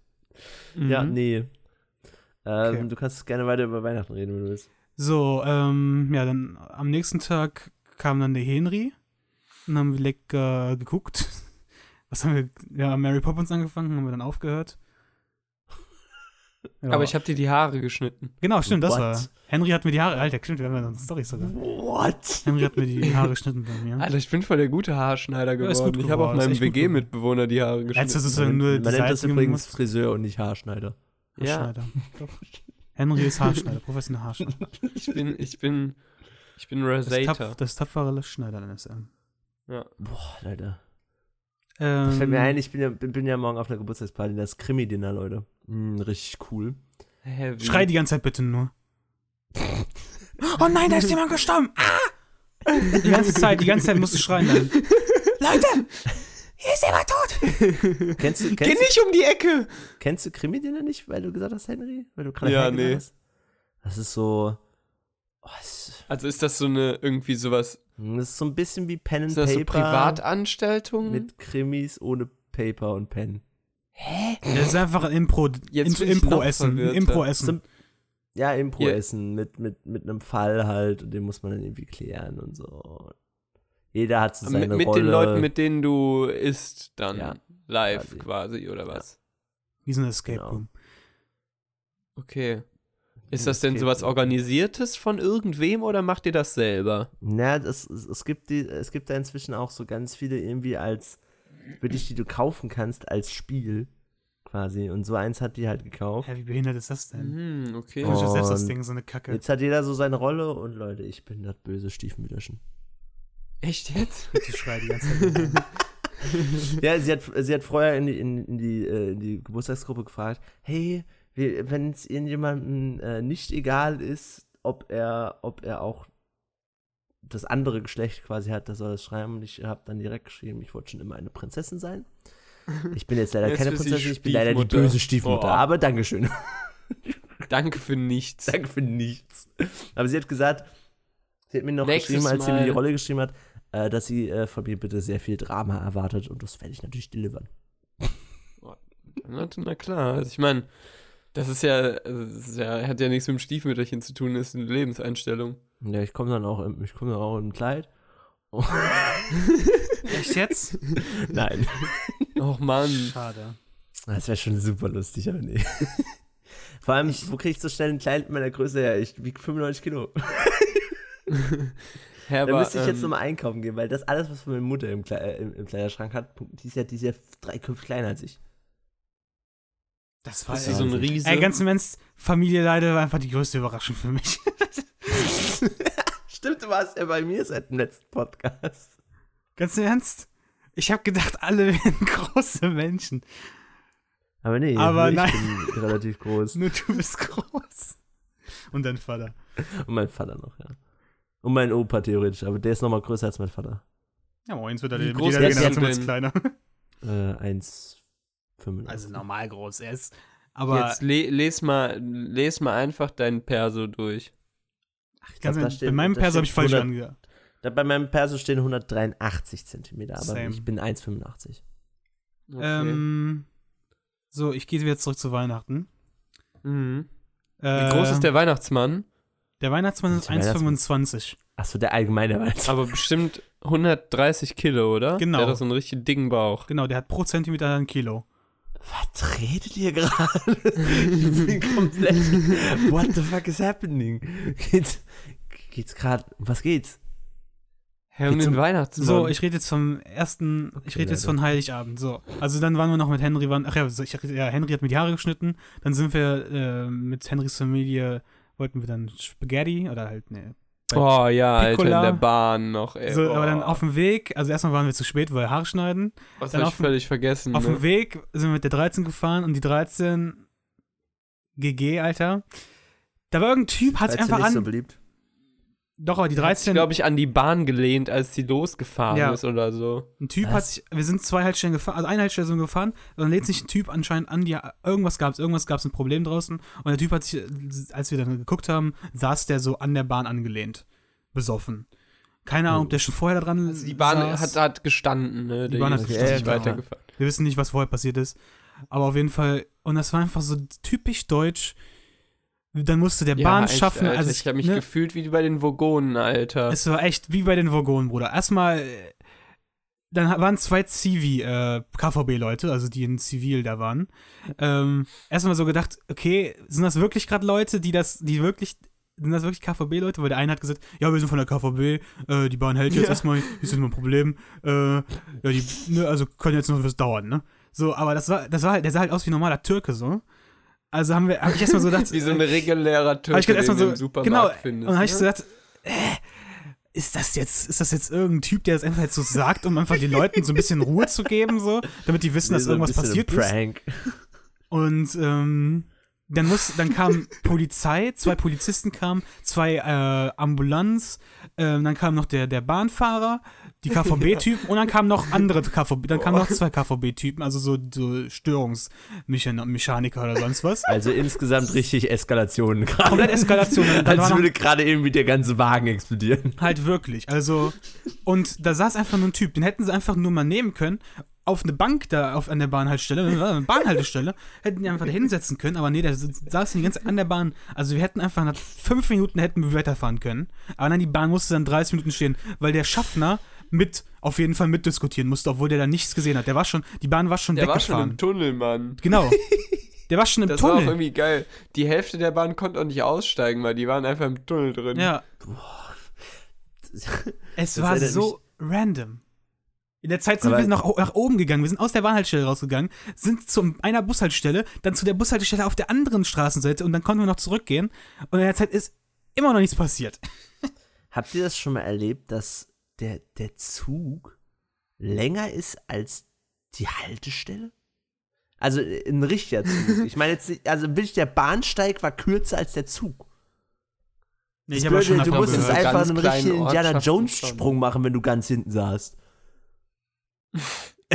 Ja,
Mhm.
nee. Ähm,
Okay.
Du kannst gerne weiter über Weihnachten reden, wenn du willst.
So, ähm, ja, dann am nächsten Tag kam dann der Henry. Dann haben wir lecker geguckt. (laughs) Was haben wir? Ja, Mary Poppins angefangen, haben wir dann aufgehört. Ja.
Aber ich habe dir die Haare geschnitten.
Genau, stimmt, das
What?
war. Henry hat mir die Haare. Alter, stimmt, wir haben ja noch eine Story sogar.
What?
Henry hat mir die Haare geschnitten bei mir.
Alter, ich bin voll der gute Haarschneider
Ja, ist
geworden.
gut
ich habe auch
geworden, ist
meinem WG-Mitbewohner die Haare geschnitten.
Du sozusagen
Man,
nur die
man nennt das übrigens Friseur und nicht Haarschneider.
Ja.
Haarschneider. (laughs) Doch. Henry ist Haarschneider, professioneller Haarschneider.
Ich bin, ich bin, ich bin
Das,
Rosator.
tapf, das tapfere Schneider in SM.
Ja.
Boah, Alter.
Ähm,
fällt mir ein, ich bin ja, bin, bin ja morgen auf einer Geburtstagsparty, das Krimi-Dinner, Leute. Mm, richtig cool.
Wie?
Schrei die ganze Zeit bitte nur. (laughs) Oh nein, da ist jemand gestorben. Ah! Die ganze Zeit, die ganze Zeit musst du schreien dann. (laughs) Leute, hier ist jemand tot.
Kennst du,
Geh
kennst,
nicht um die Ecke!
kennst du Krimi-Dinner nicht, weil du gesagt hast, Henry? Weil du gerade
Ja, nee.
hast? Das ist so. Oh, das,
Also ist das so eine, irgendwie sowas,
das ist so ein bisschen wie Pen and
ist das so
Paper
Privatanstellungen?
mit Krimis ohne Paper und Pen.
Das ist einfach ein Impro,
Jetzt
Impro-Essen. Impro-Essen.
Ja, Impro
Ja.
essen mit, mit, mit einem Fall halt und den muss man dann irgendwie klären und so. Jeder hat so seine
mit, mit
Rolle.
den Leuten, mit denen du isst, dann
Ja.
live
Quasi.
quasi, oder was?
Wie so ein Escape
Genau.
Room.
Okay. Ist
Ein
das denn sowas. Organisiertes von irgendwem oder macht ihr das selber?
Na, es, es, es, gibt die, es gibt da inzwischen auch so ganz viele irgendwie als, wirklich, die du kaufen kannst als Spiel quasi. Und so eins hat die halt gekauft.
Hä, wie behindert ist das denn?
Hm, okay.
Ich oh. selbst das
Und
Ding, so eine Kacke.
Jetzt hat jeder so seine Rolle und Leute, ich bin das böse Stiefmütterchen.
Echt jetzt?
Ich schrei die ganze Zeit. (laughs)
ja, sie hat, sie hat vorher in die, in, in die, äh, in die Geburtstagsgruppe gefragt, hey, wenn es irgendjemandem äh, nicht egal ist, ob er, ob er auch das andere Geschlecht quasi hat, der soll das schreiben. Und ich habe dann direkt geschrieben, ich wollte schon immer eine Prinzessin sein. Ich bin jetzt leider
Jetzt
keine Prinzessin, ich bin leider die böse Stiefmutter.
Oh.
Aber Dankeschön. (laughs)
Danke für nichts.
Danke für nichts. Aber sie hat gesagt, sie hat mir noch
Nächstes
geschrieben, als sie mir die. Rolle geschrieben hat, äh, dass sie äh, von mir bitte sehr viel Drama erwartet und das werde ich natürlich delivern.
Na, na klar, also ich meine, das ist ja, das ist ja, hat ja nichts mit dem Stiefmütterchen zu tun, ist eine Lebenseinstellung.
Ja, ich komme dann auch im, ich komme dann auch im Kleid. (laughs)
Echt jetzt?
Nein.
Och Mann.
Schade.
Das wäre schon super lustig, aber nee. Vor allem, wo kriege ich so schnell ein Kleid in meiner Größe her? Ich wiege 95 Kilo. (laughs)
Herr,
Da müsste ich jetzt
ähm,
nochmal einkaufen gehen, weil das alles, was meine Mutter im, Kle äh, im, im Kleiderschrank hat, die ist ja, die ist ja drei Köpfe kleiner als ich.
Das war
Ist sie so ein. Riese?
Ey, ganz im Ernst, Familie leider war einfach die größte Überraschung für mich. (laughs)
Stimmt, du warst ja bei mir seit dem letzten Podcast.
ganz im Ernst? Ich habe gedacht, alle wären (laughs) große Menschen.
Aber nee,
Aber
ich
nein.
bin relativ groß. (laughs)
Nur du bist groß. Und dein Vater.
Und mein Vater noch, ja. Und mein Opa theoretisch, aber der ist nochmal größer als mein Vater.
Ja, morgens wird er
Wie
mit
groß
jeder Generation
denn?
jetzt kleiner.
Äh, 1,85.
Also normal groß. Ist. Aber
Jetzt le les, mal, les mal einfach deinen Perso durch.
ganz
glaub, da
ehrlich,
steht-
bei meinem Perso habe ich falsch
100
angehört.
Da bei meinem Perso stehen 183 Zentimeter, aber
Same.
ich bin 1,85.
Okay.
Ähm, So, ich gehe wieder zurück zu Weihnachten.
Mhm. Wie
Äh,
groß ist der Weihnachtsmann?
Der Weihnachtsmann ist
Der Weihnachtsmann.
1,25.
Achso, der allgemeine Weihnachtsmann.
Aber bestimmt 130 Kilo, oder?
Genau.
Der hat so einen richtig dicken Bauch.
Genau, der hat pro Zentimeter ein Kilo.
Was redet ihr gerade? ich bin komplett. What the fuck is happening? Geht's, geht's gerade. Was geht's?
Hä, um den Weihnachtsmann.
So, ich rede jetzt vom ersten, ich
Okay,
rede jetzt von Heiligabend. So, also dann waren wir noch mit Henry, waren, ach ja, so, ich, ja, Henry hat mir die Haare geschnitten. Dann sind wir äh, mit Henrys Familie, wollten wir dann Spaghetti oder halt, ne.
Oh ja, Alter, in
Piccola.
der Bahn noch, ey.
so,
oh.
aber dann auf dem Weg, also erstmal waren wir zu spät, weil wir Haare schneiden.
Was
dann
hab ich völlig vergessen.
Auf
ne?
dem Weg sind wir mit der 13 gefahren und die 13 GG, Alter. Da war irgendein Typ, hat sich einfach
nicht
an.
so beliebt?
Doch, aber die
Hat sich,
13.
glaube ich, an die Bahn gelehnt, als sie losgefahren
Ja.
ist oder so.
Ein Typ
Was?
hat sich, wir sind zwei Haltestellen gefahren, also eine Haltestelle sind wir gefahren, und dann lädt sich ein Typ anscheinend an, die, irgendwas gab es, irgendwas gab es ein Problem draußen, und der Typ hat sich, als wir dann geguckt haben, saß der so an der Bahn angelehnt, besoffen. Keine Ahnung, ob der schon vorher da dran
Also die Bahn
saß.
hat, hat gestanden, ne?
Die
Der
Bahn hat
gestanden,
weitergefahren.
Wir wissen nicht, was vorher passiert ist. Aber auf jeden Fall, und das war einfach so typisch deutsch. Dann musste der Bahn
echt,
schaffen.
Alter,
also
ich habe mich
ne,
gefühlt wie bei den Vogonen, Alter.
Es war echt wie bei den Vogonen, Bruder. Erstmal, äh, dann waren zwei Zivi, äh, KVB-Leute, also die in Zivil da waren. Ähm, erstmal so gedacht, okay, sind das wirklich gerade Leute, die das, die wirklich, sind das wirklich KVB-Leute? Weil der eine hat gesagt, ja, wir sind von der KVB, äh, die Bahn hält jetzt
Ja.
erstmal, ist jetzt mal ein Problem. Äh, ja, die, ne, also können jetzt noch was dauern, ne? So, aber das war, das war halt, der sah halt aus wie ein normaler Türke, so. Also haben wir, hab ich erstmal so gedacht, (laughs)
wie so ein regulärer
hab
Türke,
ich
den
erstmal
du
so,
im Supermarkt
genau,
findest.
und dann habe ich
ne?
so gedacht, äh, ist das jetzt, ist das jetzt irgendein Typ, der das einfach jetzt so sagt, um einfach den Leuten so ein bisschen Ruhe zu geben, so, damit die wissen, dass
So
irgendwas passiert ist.
Prank.
Und ähm, dann muss, dann kam Polizei, zwei Polizisten kamen, zwei äh, Ambulanz, ähm, dann kam noch der, der Bahnfahrer, die KVB-Typen und dann kamen noch andere KVB, dann kamen noch zwei KVB-Typen, also so, so Störungsmechaniker oder sonst was.
Also insgesamt richtig Eskalationen gerade.
Komplett Eskalation. (laughs) Dann war
Als würde gerade irgendwie der ganze Wagen explodieren.
Halt wirklich. Also, und da saß einfach nur ein Typ, den hätten sie einfach nur mal nehmen können, auf eine Bank da auf, an der Bahnhaltestelle, eine Bahnhaltestelle, hätten die einfach da hinsetzen können, aber nee, der saß die ganze an der Bahn. Also wir hätten einfach nach fünf Minuten hätten wir weiterfahren können. Aber nein, die Bahn musste dann 30 Minuten stehen, weil der Schaffner mit, auf jeden Fall mitdiskutieren musste, obwohl der da nichts gesehen hat. Der war schon, die Bahn war schon
Der war schon
weggefahren.
im Tunnel, Mann.
genau. (laughs) Der war schon im
Das war auch
Tunnel.
irgendwie geil. Die Hälfte der Bahn konnte auch nicht aussteigen, weil die waren einfach im Tunnel drin.
Ja. Es
Das
war so random. In der Zeit sind
Aber-
wir nach, nach oben gegangen. Wir sind aus der Bahnhaltestelle rausgegangen, sind zu einer Bushaltestelle, dann zu der Bushaltestelle auf der anderen Straßenseite und dann konnten wir noch zurückgehen. Und in der Zeit ist immer noch nichts passiert.
Habt ihr das schon mal erlebt, dass der, der Zug länger ist als die Haltestelle? Also äh, ein richtiger Zug. (laughs) Ich meine jetzt, nicht- also wirklich der Bahnsteig war kürzer als der Zug.
Nee, ich
Blöde,
schon
du musstest
gehört.
einfach-
einen richtigen Indiana Jones. Sprung machen, wenn du ganz hinten saßt. (laughs) (laughs)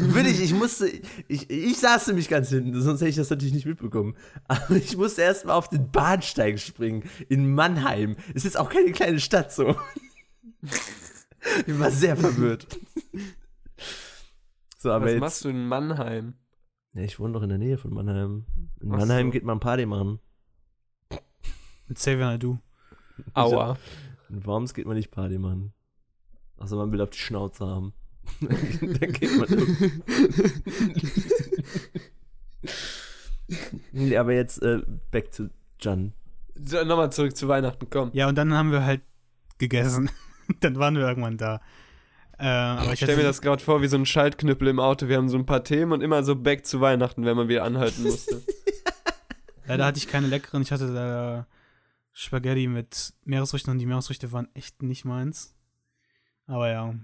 Würde ich, ich musste, ich, ich saß nämlich ganz hinten, sonst hätte ich das natürlich nicht mitbekommen. Aber ich musste erstmal auf den Bahnsteig springen in Mannheim. Es ist auch keine kleine Stadt so. (laughs) Ich war sehr verwirrt. So, aber
Was
jetzt.
machst du in Mannheim?
Ja, ich wohne doch in der Nähe von Mannheim. In
Ach
Mannheim
so.
geht man Party machen.
Mit Xavier Nadu.
Aua.
In Worms geht man nicht Party machen. Außer man will auf die Schnauze haben. (laughs) Dann geht man. nee, aber jetzt äh, back to Jan.
So, Nochmal zurück zu Weihnachten, komm.
Ja, und dann haben wir halt gegessen. (laughs) dann waren wir irgendwann da. Äh, aber
Ich
ich
stell
hatte-
mir das gerade vor wie so ein Schaltknüppel im Auto. Wir haben so ein paar Themen und immer so back zu Weihnachten, wenn man wieder anhalten musste. (laughs)
Leider hatte ich keine leckeren. Ich hatte da Spaghetti mit Meeresfrüchten und die Meeresfrüchte waren echt nicht meins. Aber ja.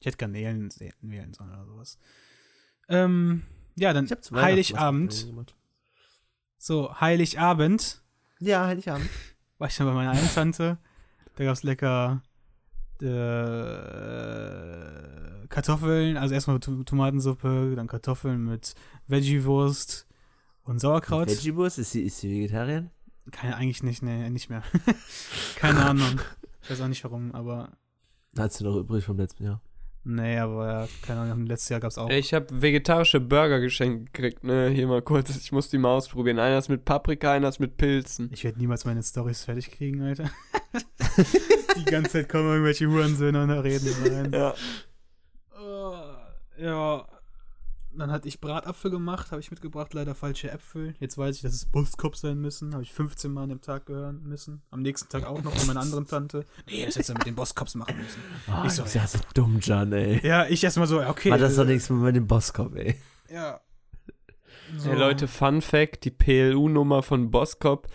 Ich hätte Garnelen wählen sollen oder sowas. Ähm, ja, dann Heiligabend. So, Heiligabend
Ja, Heiligabend. (laughs)
war ich dann bei meiner einen Tante. Da gab es lecker äh, Kartoffeln, also erstmal to Tomatensuppe, dann Kartoffeln mit Veggie-Wurst und Sauerkraut.
Veggie-Wurst, ist sie, ist sie Vegetarierin?
Keine, eigentlich nicht, nee, nicht mehr. (laughs) Keine Ahnung. Ich weiß auch nicht warum, aber
Hat sie noch übrig vom letzten Jahr.
Nee, aber ja, keine Ahnung, letztes Jahr gab es auch.
Ich habe vegetarische Burger geschenkt gekriegt, ne? Hier mal kurz, ich muss die mal ausprobieren. Einer ist mit Paprika, einer ist mit Pilzen.
Ich werde niemals meine Storys fertig kriegen, Alter. (laughs) die ganze Zeit kommen irgendwelche Hurensöhne und da reden rein.
Ja.
Äh, ja. Dann hatte ich Bratapfel gemacht, habe ich mitgebracht, leider falsche Äpfel. Jetzt weiß ich, dass es Buskopf sein müssen. Habe ich 15 Mal an dem Tag hören müssen. Am nächsten Tag auch noch von meiner anderen Tante. Nee, das hättest du mit den Boskops machen müssen.
Oh, (laughs)
Ich so,
so, ja, so dumm, John, ey.
Ja, ich erstmal so, okay.
War das doch
äh,
nichts mit dem Bosskopf, ey.
Ja.
Hey Leute, Fun Fact: Die PLU-Nummer von Boskop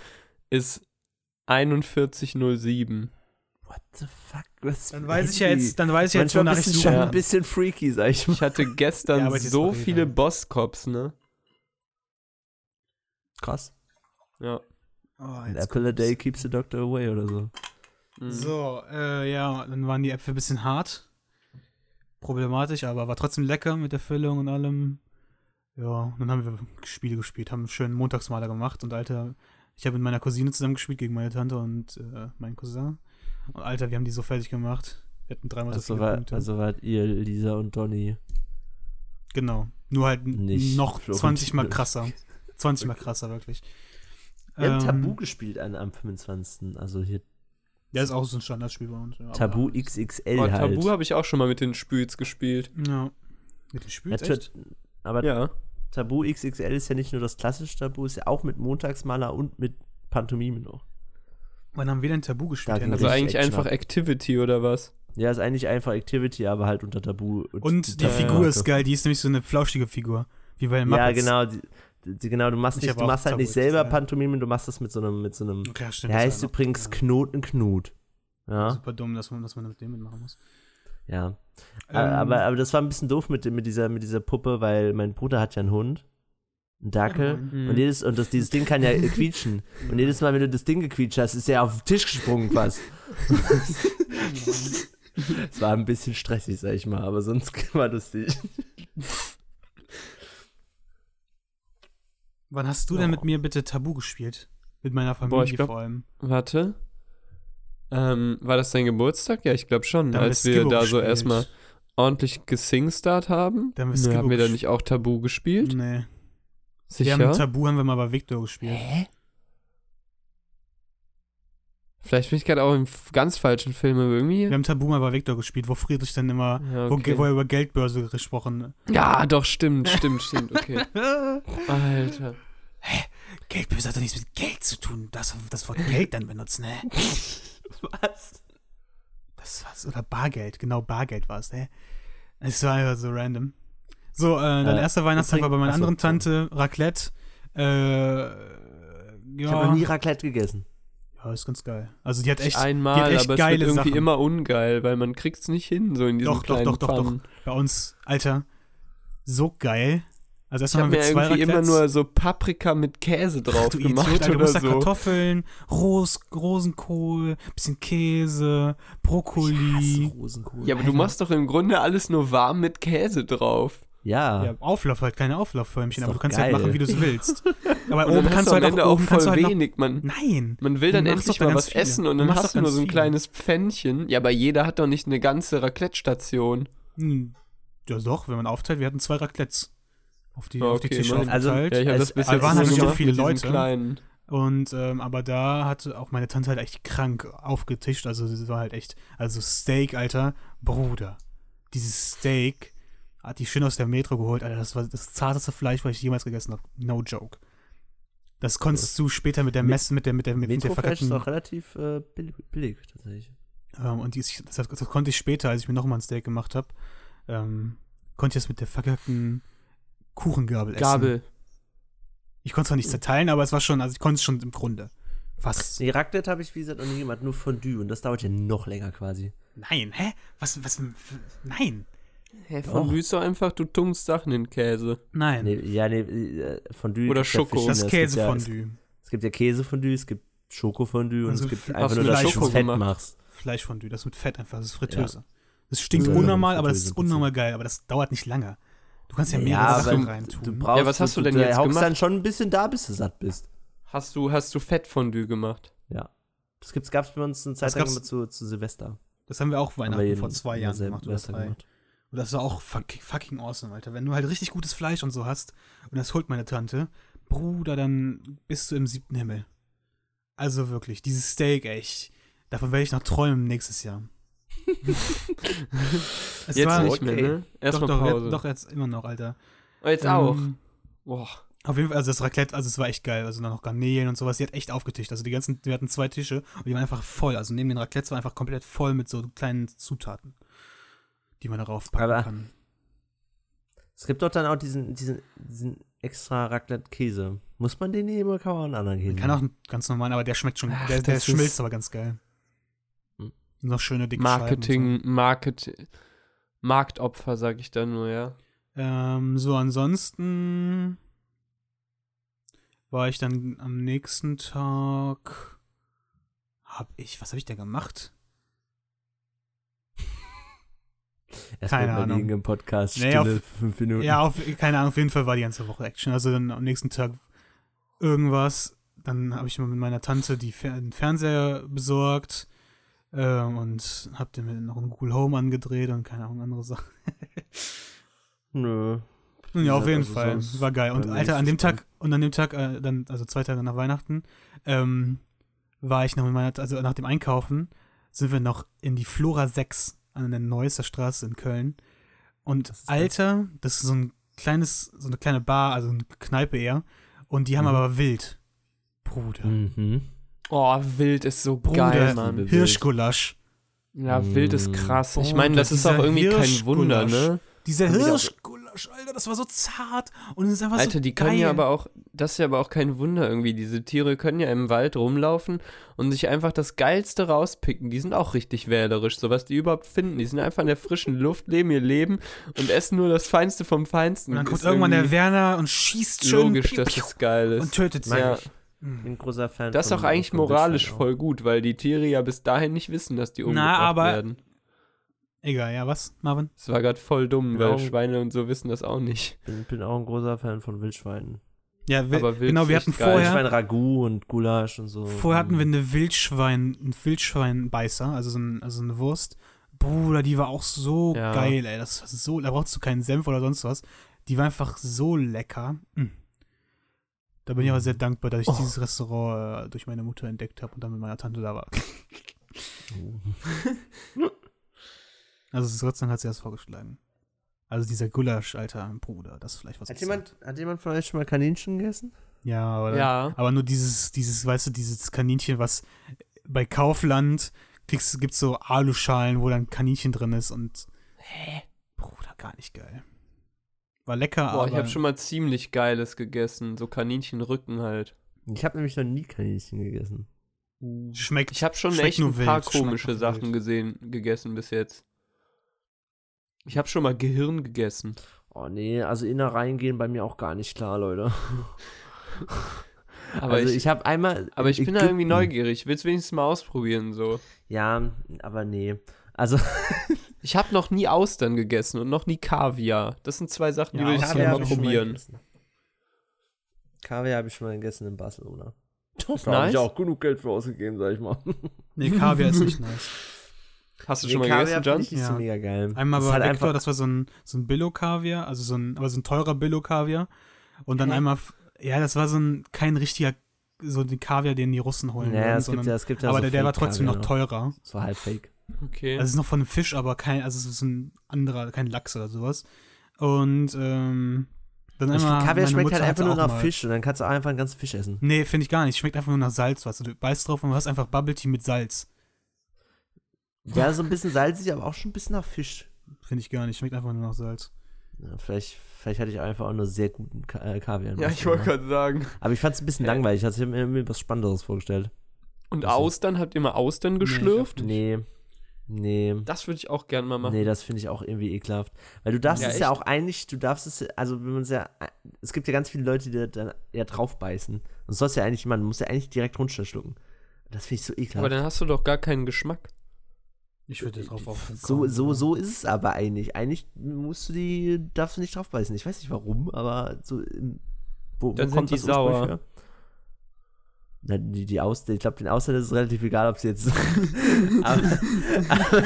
ist 4107.
What the fuck? Was
Dann weiß ich ja jetzt, dann weiß ich jetzt, wonach ich suche.
schon ein bisschen freaky, sag ich mal.
Ich hatte gestern
Ja,
so viele Boskops, ne?
Krass.
Ja.
Oh,
An
jetzt
apple a day keeps the doctor away oder so.
Mhm.
So, äh, ja, dann waren die Äpfel ein bisschen hart. Problematisch, aber war trotzdem lecker mit der Füllung und allem. Ja, dann haben wir Spiele gespielt, haben einen schönen Montagsmaler gemacht und Alter, ich habe mit meiner Cousine zusammen gespielt gegen meine Tante und äh, meinen Cousin. Und Alter, wir haben die so fertig gemacht. Wir hatten dreimal so
Also,
viele
war,
Punkte.
also wart ihr, Lisa und Donny.
genau. Nur halt
Nicht
noch
Florentin
20 mal krasser. 20 mal krasser, wirklich.
Wir haben
Ähm,
Tabu gespielt an, am 25. Also hier
Ja, ist auch so ein Standardspiel bei uns. Ja, aber-
Tabu XXL
Oh,
halt.
Tabu habe ich auch schon mal mit den Spüls gespielt.
Ja. Mit dem Spiel?
Ja, aber
Ja.
Tabu XXL ist ja nicht nur das klassische Tabu, ist ja auch mit Montagsmaler und mit Pantomime noch.
Wann haben wir denn Tabu gespielt?
Also eigentlich
Action
einfach
ab.
Activity oder was?
Ja, ist eigentlich einfach Activity, aber halt unter Tabu.
Und die
Ja,
Figur
ja.
ist geil, die ist nämlich so eine flauschige Figur. Wie bei den
Ja,
Muppets.
genau. Die, die, genau, du machst,
Ich
nicht, du machst halt
Tabu
nicht selber. Pantomime, du machst das mit so einem, mit so einem.
Okay, ja, stimmt.
Der
das
heißt übrigens
ja.
Knoten Knut. Ja,
Super dumm, dass man, dass man mit dem mitmachen muss.
ja.
Ähm,
aber, aber das war ein bisschen doof mit, dem- mit, dieser, mit dieser Puppe, weil mein Bruder hat ja einen Hund. Einen Dackel.
Mhm.
Und, jedes, und das, dieses Ding kann ja (laughs) quietschen. Und jedes Mal, wenn du das Ding gequietscht hast, ist er auf den Tisch gesprungen fast. (laughs) Es war ein bisschen stressig, sag ich mal, aber sonst (laughs) war lustig.
Wann hast du denn mit mir bitte Tabu gespielt? Mit meiner
Boah,
Familie
ich glaub-
vor allem.
Warte. Ähm, war das dein Geburtstag? Ja, ich glaube schon.
Da haben wir
als wir
Skibbo
da so
gespielt.
erstmal ordentlich gesingstart haben.
Da haben wir
haben wir da nicht auch Tabu gespielt?
Nee.
Sicher?
Wir haben Tabu haben wir mal bei Victor gespielt.
Vielleicht bin ich gerade auch im ganz falschen Film irgendwie.
Wir haben Tabu mal bei Victor gespielt, wo Friedrich dann immer,
Ja,
wo,
okay.
wo er über Geldbörse gesprochen
ja, doch, stimmt, stimmt, stimmt, okay. (laughs) Alter.
Geldbörse hat doch nichts mit Geld zu tun. Das, das Wort Geld dann benutzen, ne? (laughs)
Was?
Das war's. Oder Bargeld, genau, Bargeld war es, ne? Es war einfach so random. So, äh, dein
Äh,
erster Weihnachtstag war bei meiner
achso,
anderen Tante, Raclette. Äh,
Ich habe noch
ja.
nie Raclette gegessen.
ja, ist ganz geil. Also die hat echt,
Einmal,
die hat echt
aber es
geile
wird irgendwie
Sachen.
immer ungeil, weil man kriegt's nicht hin, so in diesen
Doch, doch,
kleinen
doch, doch, doch. Bei uns, Alter, so geil. Also
Ich
erstmal
habe
haben
mir
wir zwei
irgendwie immer
Raclettes.
nur so Paprika mit Käse drauf
du
gemacht
Idiot, Alter, du
oder
musst da
so.
Kartoffeln, Ros Rosenkohl, bisschen Käse, Brokkoli.
Rosenkohl.
Ja, aber du machst doch im Grunde alles nur warm mit Käse drauf.
Ja.
Ja, Auflauf halt, keine Auflaufförmchen, aber du kannst
geil.
halt machen, wie du es willst. (laughs) Aber oben
hast
kannst
du
du
am
halt
Ende
auch,
auch
oben kannst du
voll
halt
wenig. Man,
Nein.
man will dann
Du
endlich mal
ganz
was
viele.
essen und
Du
dann
machst
hast du nur so ein
viele.
kleines Pfännchen. Ja, aber jeder hat doch nicht eine ganze Raclette-Station.
Hm, Ja doch, wenn man aufteilt, wir hatten zwei Raclettes auf die,
Ah,
auf die
okay,
Tische
immerhin.
Also,
aufgeteilt.
Ja, ich habe
Es-
das bis
aber
jetzt
waren
nur
natürlich auch
viele Leute.
Kleinen.
Und, ähm, aber da hatte auch meine Tante halt echt krank aufgetischt. Also sie war halt echt, also Steak, Alter, Bruder. Dieses Steak hat die schön aus der Metro geholt, Alter. Das war das zarteste Fleisch, was ich jemals gegessen habe. No joke. Das konntest du später mit der
Mit-
Messe, mit der, mit der, mit der
Metrofleisch ist
verkackten,
auch relativ äh, billig, tatsächlich.
ähm, und die ist, das, das konnte ich später, als ich mir nochmal ein Steak gemacht habe, ähm, konnte ich das mit der verkackten Kuchengabel essen.
Gabel.
Ich konnte es zwar nicht zerteilen, aber es war schon, also ich konnte es schon im Grunde. Fast.
Nee, Raclette habe ich, wie gesagt, noch nie gemacht, nur Fondue. Und das dauert ja noch länger quasi.
Nein, hä? Was, was, nein.
Hä,
Doch.
von Wüste einfach, du tunkst Sachen in Käse.
Nein.
Nee, ja, nee, äh, Fondue.
Oder
ja
Schoko.
das
Es gibt ja-
Käsefondue.
Es, es gibt ja Käsefondue, es gibt Schokofondue und
Also
es gibt einfach
Ach,
nur, dass du fett
gemacht.
machst.
Fleischfondue, das mit Fett einfach, das ist Fritteuse. Das stinkt
Ja,
unnormal, aber das ist unnormal geil, aber das dauert nicht lange. Du kannst ja
Ja,
mehrere
aber
Sachen
du-
reintun.
Du brauchst,
Ja, was hast du denn
du
jetzt gemacht?
dann schon ein bisschen da, bis du satt bist.
Hast du, hast du Fettfondue gemacht?
Ja. Das gab es bei uns eine Zeit lang zu, zu Silvester.
das haben wir auch
wir
Weihnachten
jeden-
vor zwei Jahren
Silvester
gemacht oder drei.
gemacht.
Und das war auch fuck, fucking awesome, Alter. Wenn du halt richtig gutes Fleisch und so hast, und das holt meine Tante, Bruder, dann bist du im siebten Himmel. Also wirklich, dieses Steak, ey, ich, davon werde ich noch träumen nächstes Jahr. (laughs) es
Jetzt
war,
nicht mehr,
okay.
ne?
doch,
Erstmal
doch,
Pause.
jetzt, doch, jetzt immer noch, Alter.
Oh, jetzt
Ähm,
auch. Boah.
Auf jeden Fall, also das Raclette, also es war echt geil. Also dann noch Garnelen und sowas. Die hat echt aufgetischt. Also die ganzen, wir hatten zwei Tische und die waren einfach voll. Also neben den Raclettes war einfach komplett voll mit so kleinen Zutaten, die man darauf packen
Aber-
kann.
Es gibt doch dann auch diesen, diesen, diesen extra Raclette-Käse. Muss man den nehmen oder kann man auch einen anderen Käse?
Man kann auch einen ganz normalen, aber der schmeckt schon,
Ach,
der, der schmilzt
ist-
aber ganz geil.
Hm.
Noch schöne dicke
Marketing, Market, Marktopfer, sag ich da nur, ja.
So. Ähm, so, ansonsten war ich dann am nächsten Tag. Hab ich, was habe ich da gemacht?
Erstmal
keine Ahnung.
im Podcast.
Nee,
Stille
auf-
fünf Minuten.
Ja, auf, keine Ahnung, auf jeden Fall war die ganze Woche Action. Also dann am nächsten Tag irgendwas. Dann habe ich mal mit meiner Tante die den Fernseher besorgt ähm, und habe den noch ein Google Home angedreht und keine Ahnung, andere Sachen. (laughs)
Nö.
Nun ja, auf jeden
also
Fall. War geil. Und
mir
Alter, an dem. Tag, und an dem Tag, äh, dann, also zwei Tage nach Weihnachten, ähm, war ich noch mit meiner, also nach dem Einkaufen, sind wir noch in die Flora 6 an der Neusser Straße in Köln. Und
das?
Alter, das ist so ein kleines, so eine kleine Bar, also eine Kneipe eher. Und die haben
Mhm.
aber wild. Bruder.
Mhm.
Oh, wild ist so
Bruder,
geil, Mann.
Hirschgulasch.
Ja, wild ist
Mm.
krass. Ich meine, das ist auch irgendwie kein Wunder,
Hirschgulasch.
ne?
Dieser
Haben
Hirschgulasch, Alter, das war so zart. Und es ist einfach
Alter,
so
die
geil.
können ja aber auch, das ist ja aber auch kein Wunder irgendwie. Diese Tiere können ja im Wald rumlaufen und sich einfach das Geilste rauspicken. Die sind auch richtig wählerisch, so was die überhaupt finden. Die sind einfach in der frischen Luft, leben ihr Leben und essen nur das Feinste vom Feinsten.
Und dann kommt
Ist
irgendwann der Werner und schießt schön
Logisch,
piu,
dass das geil ist.
und tötet sie.
ja,
Ich bin ein großer Fan
das ist auch eigentlich moralisch voll gut, weil die Tiere ja bis dahin nicht wissen, dass die umgebracht
aber-
werden.
Egal, ja, was, Marvin?
Das war gerade voll dumm,
Genau.
weil Schweine und so wissen das auch nicht.
Bin, bin auch ein großer Fan von Wildschweinen.
Ja, wir, genau, wir hatten
geil.
vorher,
Wildschwein-Ragout und Gulasch und so.
vorher hatten wir
Mhm.
eine Wildschwein, einen Wildschweinbeißer, also so, ein, also eine Wurst. Bruder, die war auch so
Ja.
geil, ey. Das war so, da brauchst du keinen Senf oder sonst was. Die war einfach so lecker. Mm. Da bin ich aber sehr dankbar, dass ich
Oh.
dieses Restaurant äh, durch meine Mutter entdeckt habe und dann mit meiner Tante da war. (laughs) (laughs) Also Dank hat sie das vorgeschlagen. Also dieser Gulasch, alter Bruder, das ist vielleicht was.
Hat jemand, hat jemand von euch schon mal Kaninchen gegessen?
Ja, aber,
Ja.
aber nur dieses, dieses, weißt du, dieses Kaninchen, was bei Kaufland kriegst, gibt's so Aluschalen, wo dann Kaninchen drin ist und
Hä?
Bruder, gar nicht geil. War lecker,
Boah,
aber
ich habe schon mal ziemlich Geiles gegessen. So Kaninchenrücken halt.
Ich habe nämlich noch nie Kaninchen gegessen.
schmeckt.
Ich habe schon
Schmeckt
echt
nur
ein paar
wild,
komische Sachen
wild.
gesehen, gegessen bis jetzt. Ich habe schon mal Gehirn gegessen.
Oh nee, also Innereien gehen bei mir auch gar nicht klar, Leute. (laughs)
Aber
also
ich,
ich habe einmal.
aber ich
in
bin da irgendwie
Ägypten-
neugierig. Ich will es wenigstens mal ausprobieren so.
Ja, aber nee. Also, (laughs)
Ich habe noch nie Austern gegessen und noch nie Kaviar. Das sind zwei Sachen, die
Ja,
will ich
Austern
gerne mal
ich mal
probieren.
gegessen. Kaviar habe ich schon mal gegessen in Barcelona. Da
Ist
habe
nice.
ich auch genug Geld für ausgegeben, sag ich mal.
Nee, Kaviar ist nicht (laughs) nice.
Hast du schon mal
Kaviar
gegessen, John?
ich
Ja.
so mega geil.
Einmal
Das
bei
halt
Victor, das war so ein, so ein Billo-Kaviar, also so ein, aber so ein teurer Billo-Kaviar. Und dann
Hä?
einmal, ja, das war so ein, kein richtiger, so ein Kaviar, den die Russen holen
Naja,
würden,
es gibt
sondern,
ja, es gibt ja
aber
so
der, der war trotzdem noch teurer.
So halb fake.
Okay.
Also es ist noch von einem Fisch, aber kein, also es ist ein anderer, kein Lachs oder sowas. Und ähm, dann einmal.
Kaviar schmeckt
Mutter
halt einfach nur nach
mal-
Fisch und dann kannst du einfach einen ganzen Fisch essen.
Nee, finde ich gar nicht. Schmeckt einfach nur nach Salz, was du beißt drauf und du hast einfach Bubble Tea mit Salz.
Ja, so ein bisschen salzig, aber auch schon ein bisschen nach Fisch.
Finde ich gar nicht. Schmeckt einfach nur nach Salz.
Ja, vielleicht, vielleicht hatte ich einfach auch nur sehr guten Ka äh, Kaviar.
ja, ich wollte gerade sagen.
Aber ich fand es ein bisschen
Hä?
langweilig. Also ich habe mir, mir was Spannenderes vorgestellt.
Und
Also-
Austern, habt ihr mal Austern
Nee, ich
geschlürft?
Nee. Nee.
Das würde ich auch gerne mal machen.
Nee, das finde ich auch irgendwie ekelhaft. Weil du darfst
Ja,
es ja
echt?
auch eigentlich, du darfst es, also wenn man es ja, es gibt ja ganz viele Leute, die dann ja drauf beißen. Und sollst ja eigentlich, man muss ja eigentlich direkt runterschlucken. Das finde ich so ekelhaft.
Aber dann hast du doch gar keinen Geschmack.
Ich würde drauf auf.
so, so, so ist es aber eigentlich. Eigentlich musst du die, darfst du nicht drauf beißen. Ich weiß nicht warum, aber so, im- wo,
Dann
wo kommt
sind die
das
sauer.
her? Na, die, die Aus ich glaube, den Ausländern ist es relativ egal, ob sie jetzt. (laughs) aber, aber,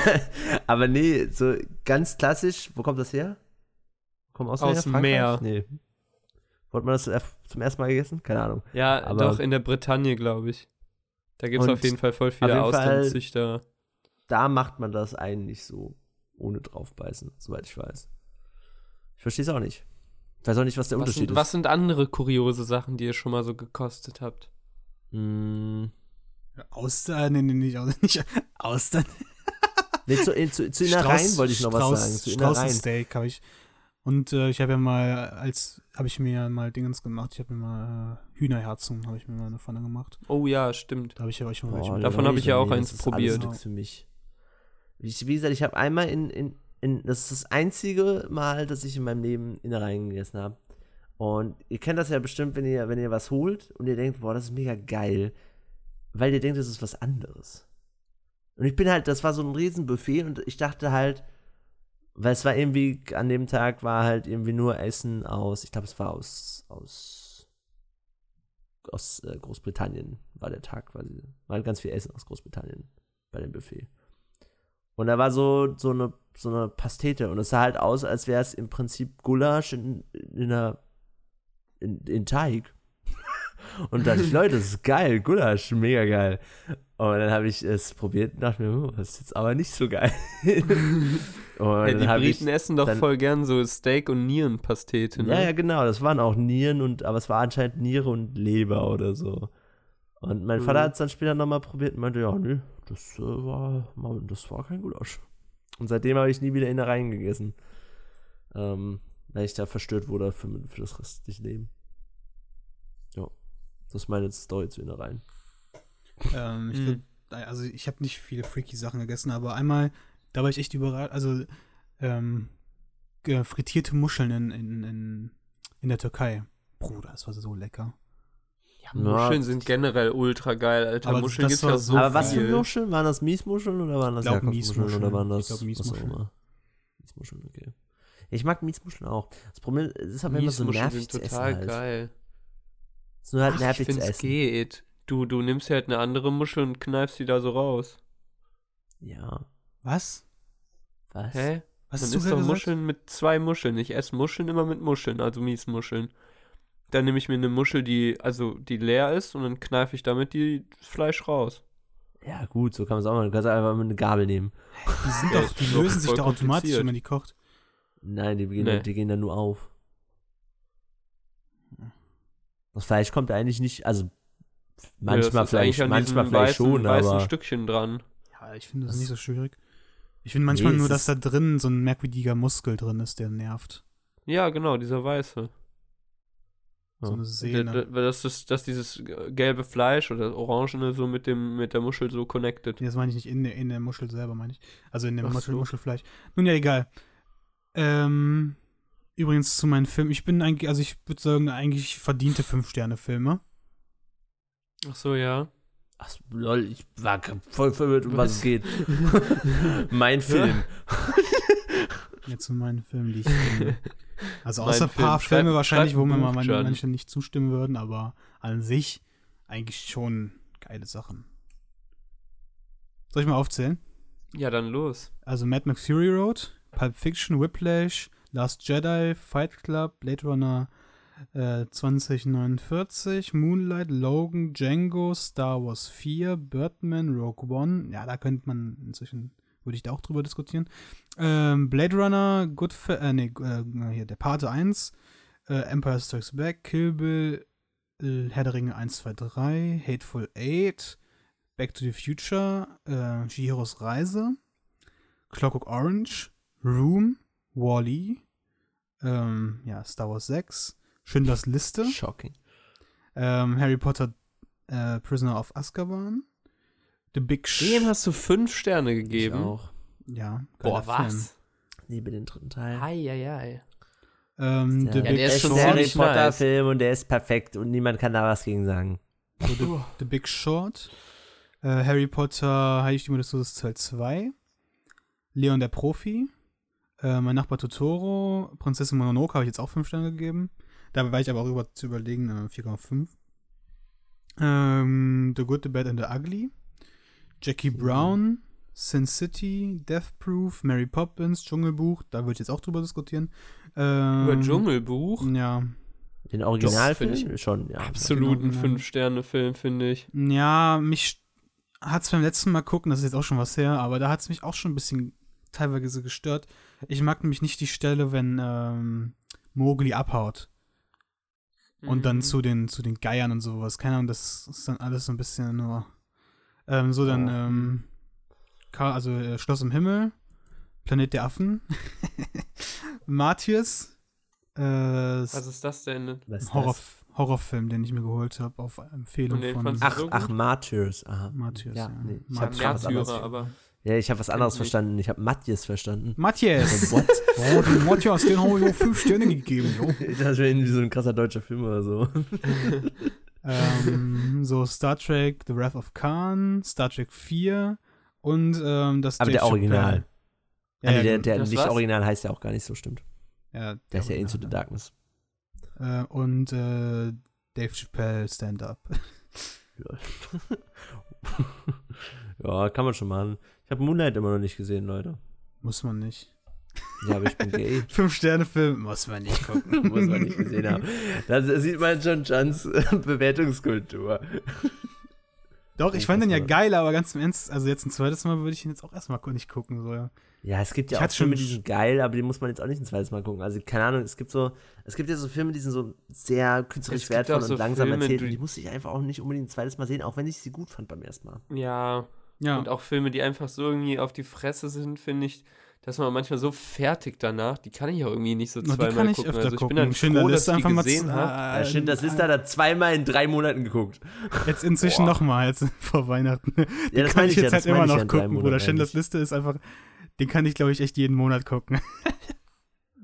aber nee, so ganz klassisch, wo kommt das her? Kommt Ausländer?
Aus dem
Frankreich?
Meer.
Nee. Wurde man das zum ersten Mal gegessen? Keine Ahnung.
Ja,
Aber-
doch in der Bretagne, glaube ich. Da gibt es auf jeden Fall voll viele Austernzüchter.
Da macht man das eigentlich so ohne draufbeißen, soweit ich weiß. Ich verstehe es auch nicht. Ich weiß auch nicht, was der
Was
Unterschied
sind, was sind andere kuriose Sachen, die ihr schon mal so gekostet habt?
ist. Mm,
Austern, nee, nee, nicht, Aus- nicht Austern. (laughs)
nee, zu, in- zu, zu Innereien wollte ich noch was sagen. Zu.
Straußensteak habe ich. Und äh, ich habe ja mal, als, habe ich mir mal Dingens gemacht. Ich habe mir mal äh, Hühnerherzen, habe ich mir mal eine Pfanne gemacht.
Oh ja, stimmt.
Da habe ich ja euch mal
Boah,
welche
Davon habe ich ja auch eins
das ist
probiert.
Alles für mich. Wie, ich- wie gesagt, ich habe einmal in, in, in, das ist das einzige Mal, dass ich in meinem Leben Innereien gegessen habe. Und ihr kennt das ja bestimmt, wenn ihr, wenn ihr was holt und ihr denkt, boah, das ist mega geil, weil ihr denkt, das ist was anderes. Und ich bin halt, das war so ein Riesenbuffet und ich dachte halt, weil es war irgendwie, an dem Tag war halt irgendwie nur Essen aus, ich glaube, es war aus, aus, aus äh, Großbritannien, war der Tag quasi. War halt ganz viel Essen aus Großbritannien bei dem Buffet. Und da war so, so, eine, so eine Pastete und es sah halt aus, als wäre es im Prinzip Gulasch in, in einer, in, in Teig. (laughs) Und da dachte ich, Leute, das ist geil, Gulasch, mega geil. Und dann habe ich es probiert und dachte mir, oh, das ist jetzt aber nicht so geil. (laughs) und
Ja, die Briten essen doch
dann-
voll gern so Steak- und Nierenpastete, ne?
ja, ja, genau, das waren auch Nieren und, aber es war anscheinend Niere und Leber oder so. Und mein
Mhm.
Vater hat es dann später nochmal probiert und meinte, ja, nö, das äh, war, das war kein Gulasch. Und seitdem habe ich nie wieder Innereien gegessen. Ähm, weil ich da verstört wurde für, für das restliche Leben. Ja, das ist meine Story zu Innereien.
Ähm, ich glaub, also ich habe nicht viele freaky Sachen gegessen, aber einmal, da war ich echt überrascht, also ähm, frittierte Muscheln in, in, in, in der Türkei. Bruder, das war so lecker.
Ja, Muscheln sind generell ultra geil, Alter.
Aber
Muscheln
das
gibt's ja
so
aber was für. Muscheln? Waren das Miesmuscheln oder waren das Jakobsmuscheln
Miesmuscheln.
oder waren das
Ich glaub,
was auch
Miesmuscheln.
immer? Miesmuscheln, okay. Ich mag Miesmuscheln auch. Das Problem ist, es ist aber immer so nervig zu essen
total
halt.
geil.
Es ist nur halt
Ach,
nervig
ich
zu essen.
geht. Du, du nimmst ja halt eine andere Muschel und kneifst die da so raus.
Ja.
Was?
Was?
Was
Hä? Man
hast du
isst doch
gesagt?
Muscheln mit zwei Muscheln. Ich esse Muscheln immer mit Muscheln, also Miesmuscheln. Dann nehme ich mir eine Muschel, die, also die leer ist, und dann kneife ich damit die das Fleisch raus.
Ja, gut, so kann man es auch machen. Du kannst einfach mal eine Gabel nehmen.
Die, sind
Ja,
doch, die lösen sich doch automatisch, wenn man die kocht.
Nein, die gehen,
Nee.
die gehen dann nur auf. Das Fleisch kommt eigentlich nicht, also
Ja,
manchmal
eigentlich an
manchmal vielleicht
weißen,
schon,
weißen
aber
Stückchen dran.
Ja, ich finde das
Das-
nicht so schwierig. Ich finde manchmal
Nee,
nur, dass da drin so ein merkwürdiger Muskel drin ist, der nervt.
Ja, genau, dieser weiße.
So eine
Der,
Sehne.
das ist, dass dieses gelbe Fleisch oder das Orangene so mit dem mit der Muschel so connected.
Nee, das meine ich nicht in der, in der Muschel selber, meine ich. Also in dem
Ach
Muschel,
so.
Muschelfleisch. Nun ja, egal. Ähm, übrigens zu meinen Filmen. Ich bin eigentlich, also ich würde sagen, eigentlich verdiente Fünf-Sterne-Filme.
Ach so, ja.
Ach, lol, ich war voll verwirrt, um was es geht. (laughs) mein Film. (laughs)
Ja, zu meinen Filmen, die ich (laughs) kenne. Also außer ein
Film.
paar
Schreib-
Filme wahrscheinlich,
schreib
wo mir mal
Can.
Menschen nicht zustimmen würden, aber an sich eigentlich schon geile Sachen. Soll ich mal aufzählen?
Ja, dann los.
Also Mad Max Fury Road, Pulp Fiction, Whiplash, Last Jedi, Fight Club, Blade Runner äh, 2049, Moonlight, Logan, Django, Star Wars 4, Birdman, Rogue One. Ja, da könnte man inzwischen, würde ich da auch drüber diskutieren. Ähm, Blade Runner, Goodfa äh, nee, äh, hier, der Pate 1, äh, Empire Strikes Back, Kill Bill, Herr der Ringe 1, 2, 3, Hateful Eight, Back to the Future, äh, Chihiros Reise, Clockwork Orange, Room, Wall-E, ähm, ja, Star Wars 6, Schindlers Liste,
Shocking.
ähm, Harry Potter, äh, Prisoner of Azkaban, The Big Sh
Dem hast du fünf Sterne
Ich
gegeben.
auch.
Ja,
Boah, was?
Liebe den dritten Teil.
Eieiei.
Ähm,
Ja,
The
Ja,
Big
der ist schon
ein Harry Potter
nice.
Film und der ist perfekt und niemand kann da was gegen sagen.
So, The, The Big Short, äh, Harry Potter, Heilig die Mutter des Todes Teil 2, Leon der Profi, äh, Mein Nachbar Totoro, Prinzessin Mononoke habe ich jetzt auch 5 Sterne gegeben. Da war ich aber auch über, zu überlegen, äh, 4,5. Ähm, The Good, The Bad and the Ugly. Jackie Brown. Sin City. Death Proof. Mary Poppins. Dschungelbuch. Da würde ich jetzt auch drüber diskutieren. Ähm,
Über Dschungelbuch.
Ja.
Den Originalfilm
find ich
schon, ja.
Absolut ein
genau.
Fünf-Sterne-Film, finde ich.
Ja, mich hat es beim letzten Mal gucken, das ist jetzt auch schon was her, aber da hat es mich auch schon ein bisschen teilweise gestört. Ich mag nämlich nicht die Stelle, wenn ähm, Mowgli abhaut und dann
Mhm.
zu den, zu den Geiern und sowas. Keine Ahnung, das ist dann alles so ein bisschen nur. Ähm, so dann,
Oh.
ähm, also äh, Schloss im Himmel, Planet der Affen, (laughs) Martyrs, äh,
Was ist das denn?
Was
Horror,
das?
Horrorfilm, den ich mir geholt habe, auf Empfehlung von
Ach,
so
ach? Martyrs. Aha.
Martyrs.
Ja,
Ja,
nee, ich
Martyrs.
Märtyrer, aber.
Ja, ich habe was anderes verstanden. Ich habe Matthias verstanden.
Matthias! (laughs)
What?
Oh, den Matthias, den habe ich auch fünf Sterne gegeben. Jo.
Ich (laughs) dachte, das wäre irgendwie so ein krasser deutscher Film oder so.
Ähm, so Star Trek The Wrath of Khan, Star Trek 4 und ähm, das
Aber der
Dave
Original.
Chappelle.
Ja,
Ja,
nee, der, der nicht
war's?
Original heißt ja auch gar nicht so, stimmt.
ja,
Der ist ja Into the
Original.
Darkness.
Äh, und äh, Dave Chappelle Stand-Up. (laughs)
ja, kann man schon machen. Ich habe Moonlight immer noch nicht gesehen, Leute.
Muss man nicht.
Ja, aber ich bin gay. (laughs)
Fünf-Sterne-Film muss man nicht gucken. (laughs)
Muss man nicht gesehen haben. Da sieht man schon Johns äh, Bewertungskultur.
Doch, ich fand den ja geil, aber ganz im Ernst, also jetzt ein zweites Mal würde ich ihn jetzt auch erstmal nicht gucken. So. ja.
Ja, es gibt ja
Ich
auch
hatte
Filme,
schon-
die sind geil, aber die muss man jetzt auch nicht ein zweites Mal gucken. Also, keine Ahnung, es gibt so, es gibt ja so Filme, die sind so sehr künstlerisch wertvoll
so
und langsam
Filme,
erzählt. Und die musste ich einfach auch nicht unbedingt ein zweites Mal sehen, auch wenn ich sie gut fand beim ersten Mal.
Ja.
Ja,
Und auch Filme, die einfach so irgendwie auf die Fresse sind, finde ich, dass man manchmal so fertig danach, die kann ich auch irgendwie nicht so
die
zweimal
kann ich
gucken.
öfter
also ich
gucken.
bin dann
Schindler
froh, dass
Liste
ich die
einfach mal
gesehen habe.
äh,
Ja, das ist da, da zweimal in drei Monaten geguckt.
Jetzt inzwischen nochmal, jetzt (laughs) vor Weihnachten.
Ja,
Den
das
kann ich
ja,
jetzt
das
halt immer
ich ja
noch gucken, Bruder. Schindlers. Liste ist einfach, den kann ich, glaube ich, echt jeden Monat gucken. (laughs)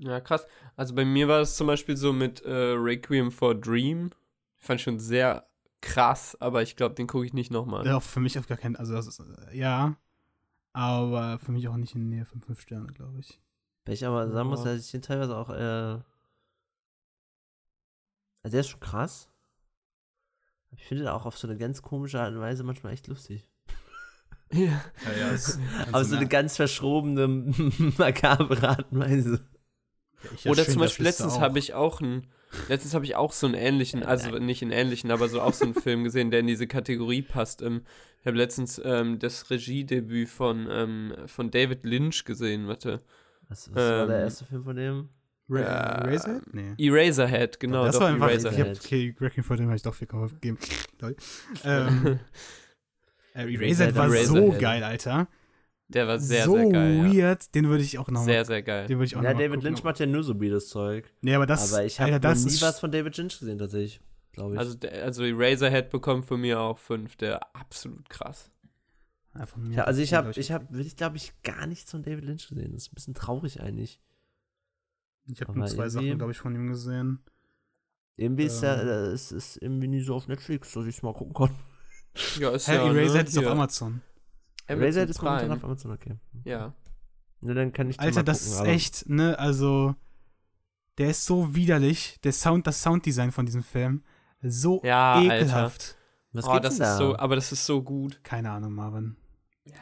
Ja, krass. Also bei mir war es zum Beispiel so mit äh, Requiem for a Dream. Ich fand schon sehr krass, aber ich glaube, den gucke ich nicht nochmal.
Ja, auch für mich auf gar keinen, also das ist, ja, aber für mich auch nicht in der Nähe von fünf Sterne, glaube ich.
Weil ich aber sagen muss, dass ich den teilweise auch, äh, also der ist schon krass. Ich finde den auch auf so eine ganz komische Art und Weise manchmal echt lustig.
Ja.
Ja, ja,
Aber so eine ganz verschrobene, (laughs) makabre Art und Weise.
Oder zum Beispiel letztens habe ich auch einen, letztens habe ich auch so einen ähnlichen, also nicht einen ähnlichen, aber so auch so einen Film gesehen, der in diese Kategorie passt. Ähm, ich habe letztens ähm, das Regiedebüt von, ähm, von David Lynch gesehen, warte.
Was, was war der
Ähm,
erste Film von dem?
Ra
Ja.
Eraserhead? Nee.
Eraserhead, genau,
das
doch,
war einfach, ich
Eraserhead.
hab, okay, Wrecking for dem habe ich doch viel (laughs) gegeben. (laughs) Ähm, äh, Eraserhead
Eraserhead,
war so geil, Alter.
Der war sehr,
so
sehr geil. Ja.
weird, den würde ich auch noch
Sehr, sehr geil.
den würde ich auch
Ja, David
gucken.
Lynch macht ja nur so bietes Zeug.
Nee, aber das,
aber ich habe nie
ist,
was von David Lynch gesehen, tatsächlich. Glaube ich.
Also, also Eraserhead bekommt von mir auch fünf, der absolut krass.
Ja, von mir
ja, also ich habe, ich habe, ich glaube ich, gar nichts von David Lynch gesehen. Das ist ein bisschen traurig eigentlich.
ich habe nur zwei Sachen, glaube ich, von ihm gesehen.
Irgendwie ist
Ähm.
ja, äh, es ist irgendwie nie so auf Netflix, dass ich es mal gucken kann.
Ja, ist
Hä,
ja,
Eraserhead
ne,
ist auf. Amazon.
Amazon
Eraserhead ist momentan auf Amazon, okay.
Ja.
Na, dann kann ich
Alter,
mal
das
gucken,
ist
aber-
echt, ne, also der ist so widerlich. Der Sound, das Sounddesign von diesem Film, so
Ja, Alter.
ekelhaft.
Was
oh, das
denn da?
ist so, aber das ist so gut.
Keine Ahnung, Marvin.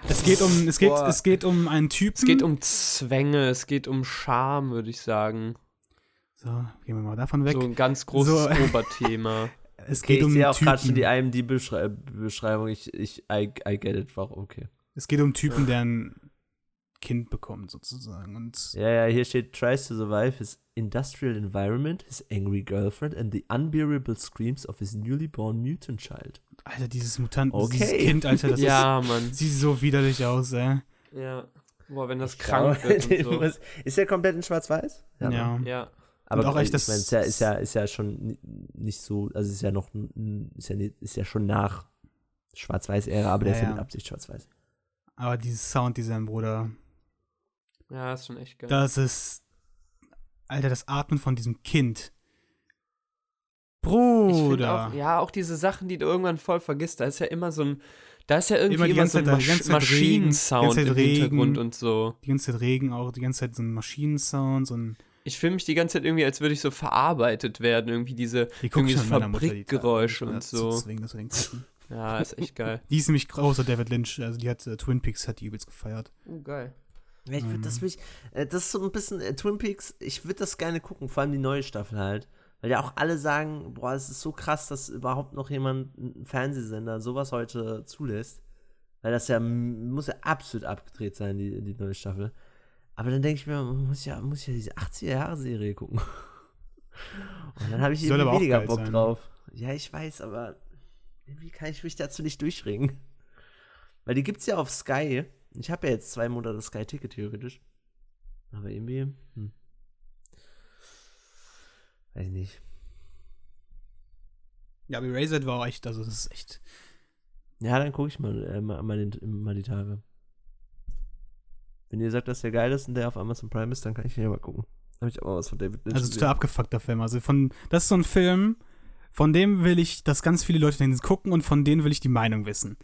Es geht um, es geht,
Boah.
es geht um einen Typen.
Es geht um Zwänge, es geht um Scham, würde ich sagen.
So, gehen wir mal davon weg.
So ein ganz großes
So. (laughs)
Oberthema.
es
Okay,
geht um
ich sehe auch gerade schon die IMDb-Beschreibung. Ich, ich, I, I get it, war okay.
Es geht um Typen, der ein Kind bekommt, sozusagen. Und
Ja, ja, hier steht, tries to survive his industrial environment, his angry girlfriend and the unbearable screams of his newly born mutant child.
Alter, dieses Mutant,
Okay.
dieses Kind, Alter, das (laughs)
ja, Mann.
ist, sieht so widerlich aus, ey.
Ja. Boah, wenn das
Ich
krank
glaube,
wird und (laughs) so.
Ist der komplett in schwarz-weiß?
Ja.
ne?
Ja.
Aber
Und auch echt
ich meine,
das-
ist ja, ist ja, ist ja schon ni- nicht so, also ist ja noch, ist ja, ist ja schon nach Schwarz-Weiß-Ära, aber der
Ja,
ist ja
ja.
mit Absicht schwarz-weiß.
Aber dieses Sounddesign, Bruder,
Ja, ist schon echt geil.
das ist, Alter, das Atmen von diesem Kind. Bruder.
auch, ja, auch diese Sachen, die du irgendwann voll vergisst, da ist ja immer so ein, da ist ja irgendwie
Immer
immer, so ein Masch
Regen,
Maschinensound
die ganze Zeit
im Hintergrund
Regen.
und so.
Die ganze Zeit Regen auch, die ganze Zeit so ein Maschinensound, so ein
ich fühle mich die ganze Zeit irgendwie, als würde ich so verarbeitet werden. Irgendwie diese
Die
irgendwie so Fabrikgeräusche und so.
den gucken.
Ja, ist echt geil. (laughs)
Die ist nämlich großer David Lynch. Also die hat äh, Twin Peaks hat die übelst gefeiert.
Oh, geil.
Ja, ich würde das mich, äh, das ist so ein bisschen äh, Twin Peaks, ich würde das gerne gucken, vor allem die neue Staffel halt. Weil ja auch alle sagen, boah, es ist so krass, dass überhaupt noch jemand, ein Fernsehsender, sowas heute zulässt. Weil das ja, muss ja absolut abgedreht sein, die, die neue Staffel. Aber dann denke ich mir, man muss ja, muss ja diese 80er-Jahre-Serie gucken. (laughs) Und dann habe ich irgendwie weniger Bock
sein.
drauf. Ja, ich weiß, aber irgendwie kann ich mich dazu nicht durchringen. Weil die gibt's ja auf Sky. Ich habe ja jetzt zwei Monate Sky-Ticket theoretisch. Aber irgendwie, hm. Weiß ich nicht.
Ja, aber Erased war auch echt, also das ist echt.
Ja, dann gucke ich mal, äh, mal, mal, den, mal die Tage. Wenn ihr sagt, dass der geil ist und der auf Amazon Prime ist, dann kann ich den ja mal gucken. Habe ich auch mal was von David Lynch
Also total abgefuckter Film. Also von, das ist so ein Film, von dem will ich, dass ganz viele Leute den gucken und von denen will ich die Meinung wissen.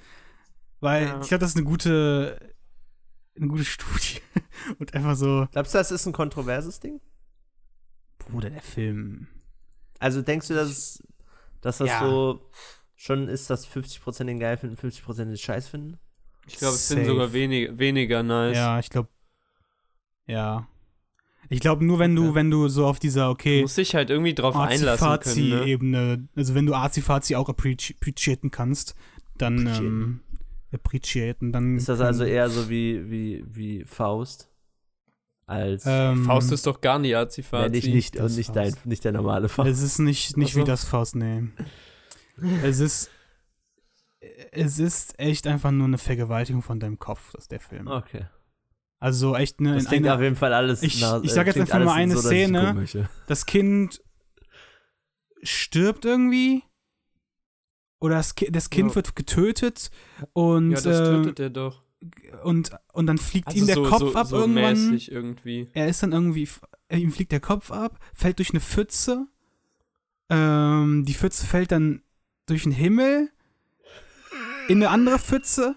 Weil
Ja.
ich glaube, das ist eine gute, eine gute (laughs) Studie. und einfach so,
Glaubst du, das ist ein kontroverses Ding?
Bruder, der Film.
Also denkst du, dass, es- dass das
Ja.
so schon ist, dass 50% den geil finden, 50% den scheiß finden?
Ich glaube, es sind sogar wenig, weniger nice.
Ja, ich glaube, ja. Ich glaube, nur wenn du,
Okay.
wenn du so auf dieser,
Du
okay,
musst dich halt irgendwie drauf einlassen können. Ne?
Arzi-Fazi-Ebene, also wenn du Arzi-Fazi auch appreci- appreciaten kannst, dann,
Appreciaten.
ähm, appreciaten, dann.
Ist das also eher so wie, wie, wie Faust? Als
ähm,
Faust ist doch gar nicht
ja,
Azifazi.
nicht, nicht,
das
und nicht, dein, nicht der normale Faust.
Es ist nicht, nicht
Ach so.
wie das Faust, nee. es ist. Es ist echt einfach nur eine Vergewaltigung von deinem Kopf, das ist der Film.
Okay.
Also echt eine.
Das
in
klingt auf jeden Fall alles
Ich-
nach-
ich sag jetzt
klingt
einfach mal eine
so,
Szene. das Kind stirbt irgendwie. Oder das, Ki das Kind
Ja.
wird getötet und,
Ja, das
äh,
tötet er doch.
und, und dann fliegt
Also
ihm der
so,
Kopf
so,
ab
so
irgendwann.
mäßig irgendwie.
Er ist dann irgendwie, äh, ihm fliegt der Kopf ab, fällt durch eine Pfütze. Ähm, die Pfütze fällt dann durch den Himmel in eine andere Pfütze.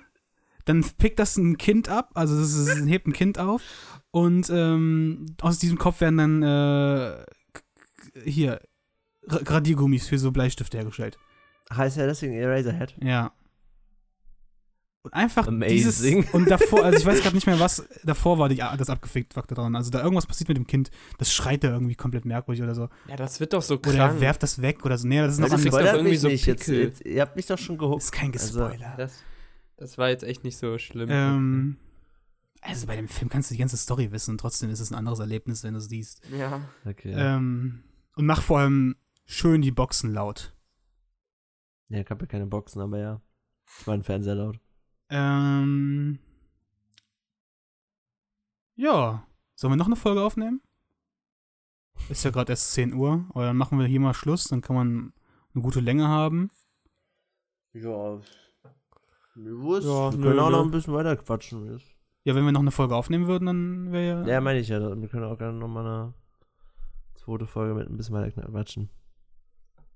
Dann pickt das ein Kind ab, also das ist, hebt ein Kind auf. Und ähm, aus diesem Kopf werden dann äh, hier Ra- Radiergummis für so Bleistifte hergestellt.
Heißt ja deswegen Eraserhead.
Ja. Und einfach
Amazing.
dieses und davor, also ich weiß gerade (laughs) nicht mehr, was davor war die, das abgefickt Faktor dran. Also da irgendwas passiert mit dem Kind, das schreit da irgendwie komplett merkwürdig oder so.
Ja, das wird doch so
Oder
krank.
er werft das weg oder so. Nee, das ist noch
Das
anders.
ist doch irgendwie so
nicht. Jetzt,
Pickel.
jetzt, ihr habt mich doch schon gehuckt.
ist kein
Also,
Gespoiler.
das, das war jetzt echt nicht so schlimm.
ähm, also bei dem Film kannst du die ganze Story wissen und trotzdem ist es ein anderes Erlebnis, wenn du es siehst.
ja.
Okay.
Ähm, und mach vor allem schön die Boxen laut.
ja, ich habe ja keine Boxen, aber ja. Ich war ein Fernseher laut.
Ähm, ja. Sollen wir noch eine Folge aufnehmen? Ist ja gerade erst 10 Uhr. Oder dann machen wir hier mal Schluss, dann kann man eine gute Länge haben.
Ja. Mir wurscht.
Ja,
wir
nö,
können auch
ne.
noch ein bisschen weiter quatschen.
Ja, wenn wir noch eine Folge aufnehmen würden, dann wäre ja.
Ja, meine ich ja. Wir können auch gerne nochmal eine zweite Folge mit ein bisschen weiter quatschen.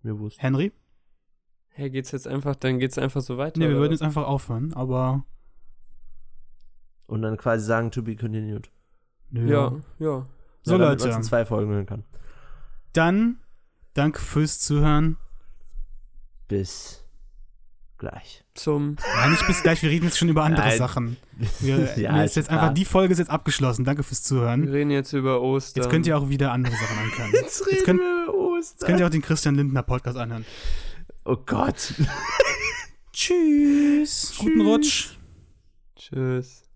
Mir wurscht.
Henry?
Hey, geht's jetzt einfach, dann geht's einfach so weiter.
Ne, wir
oder
würden jetzt einfach aufhören, aber.
Und dann quasi sagen, to be continued.
Nö.
Ja, ja.
So,
ja,
Leute.
man's in zwei Folgen hören kann.
Dann, danke fürs Zuhören.
Bis gleich.
Zum.
Nein, nicht bis gleich, wir reden jetzt schon über andere
Nein.
Sachen. (laughs) Wir,
Ja,
mir ist jetzt
klar.
einfach, die Folge ist jetzt abgeschlossen. Danke fürs
Wir
Zuhören.
reden jetzt über Ostern.
Jetzt könnt ihr auch wieder andere Sachen anhören.
Jetzt
Jetzt könnt,
wir über
jetzt könnt ihr auch den Christian Lindner Podcast anhören.
Oh Gott. (laughs)
Tschüss. Guten Rutsch.
Tschüss.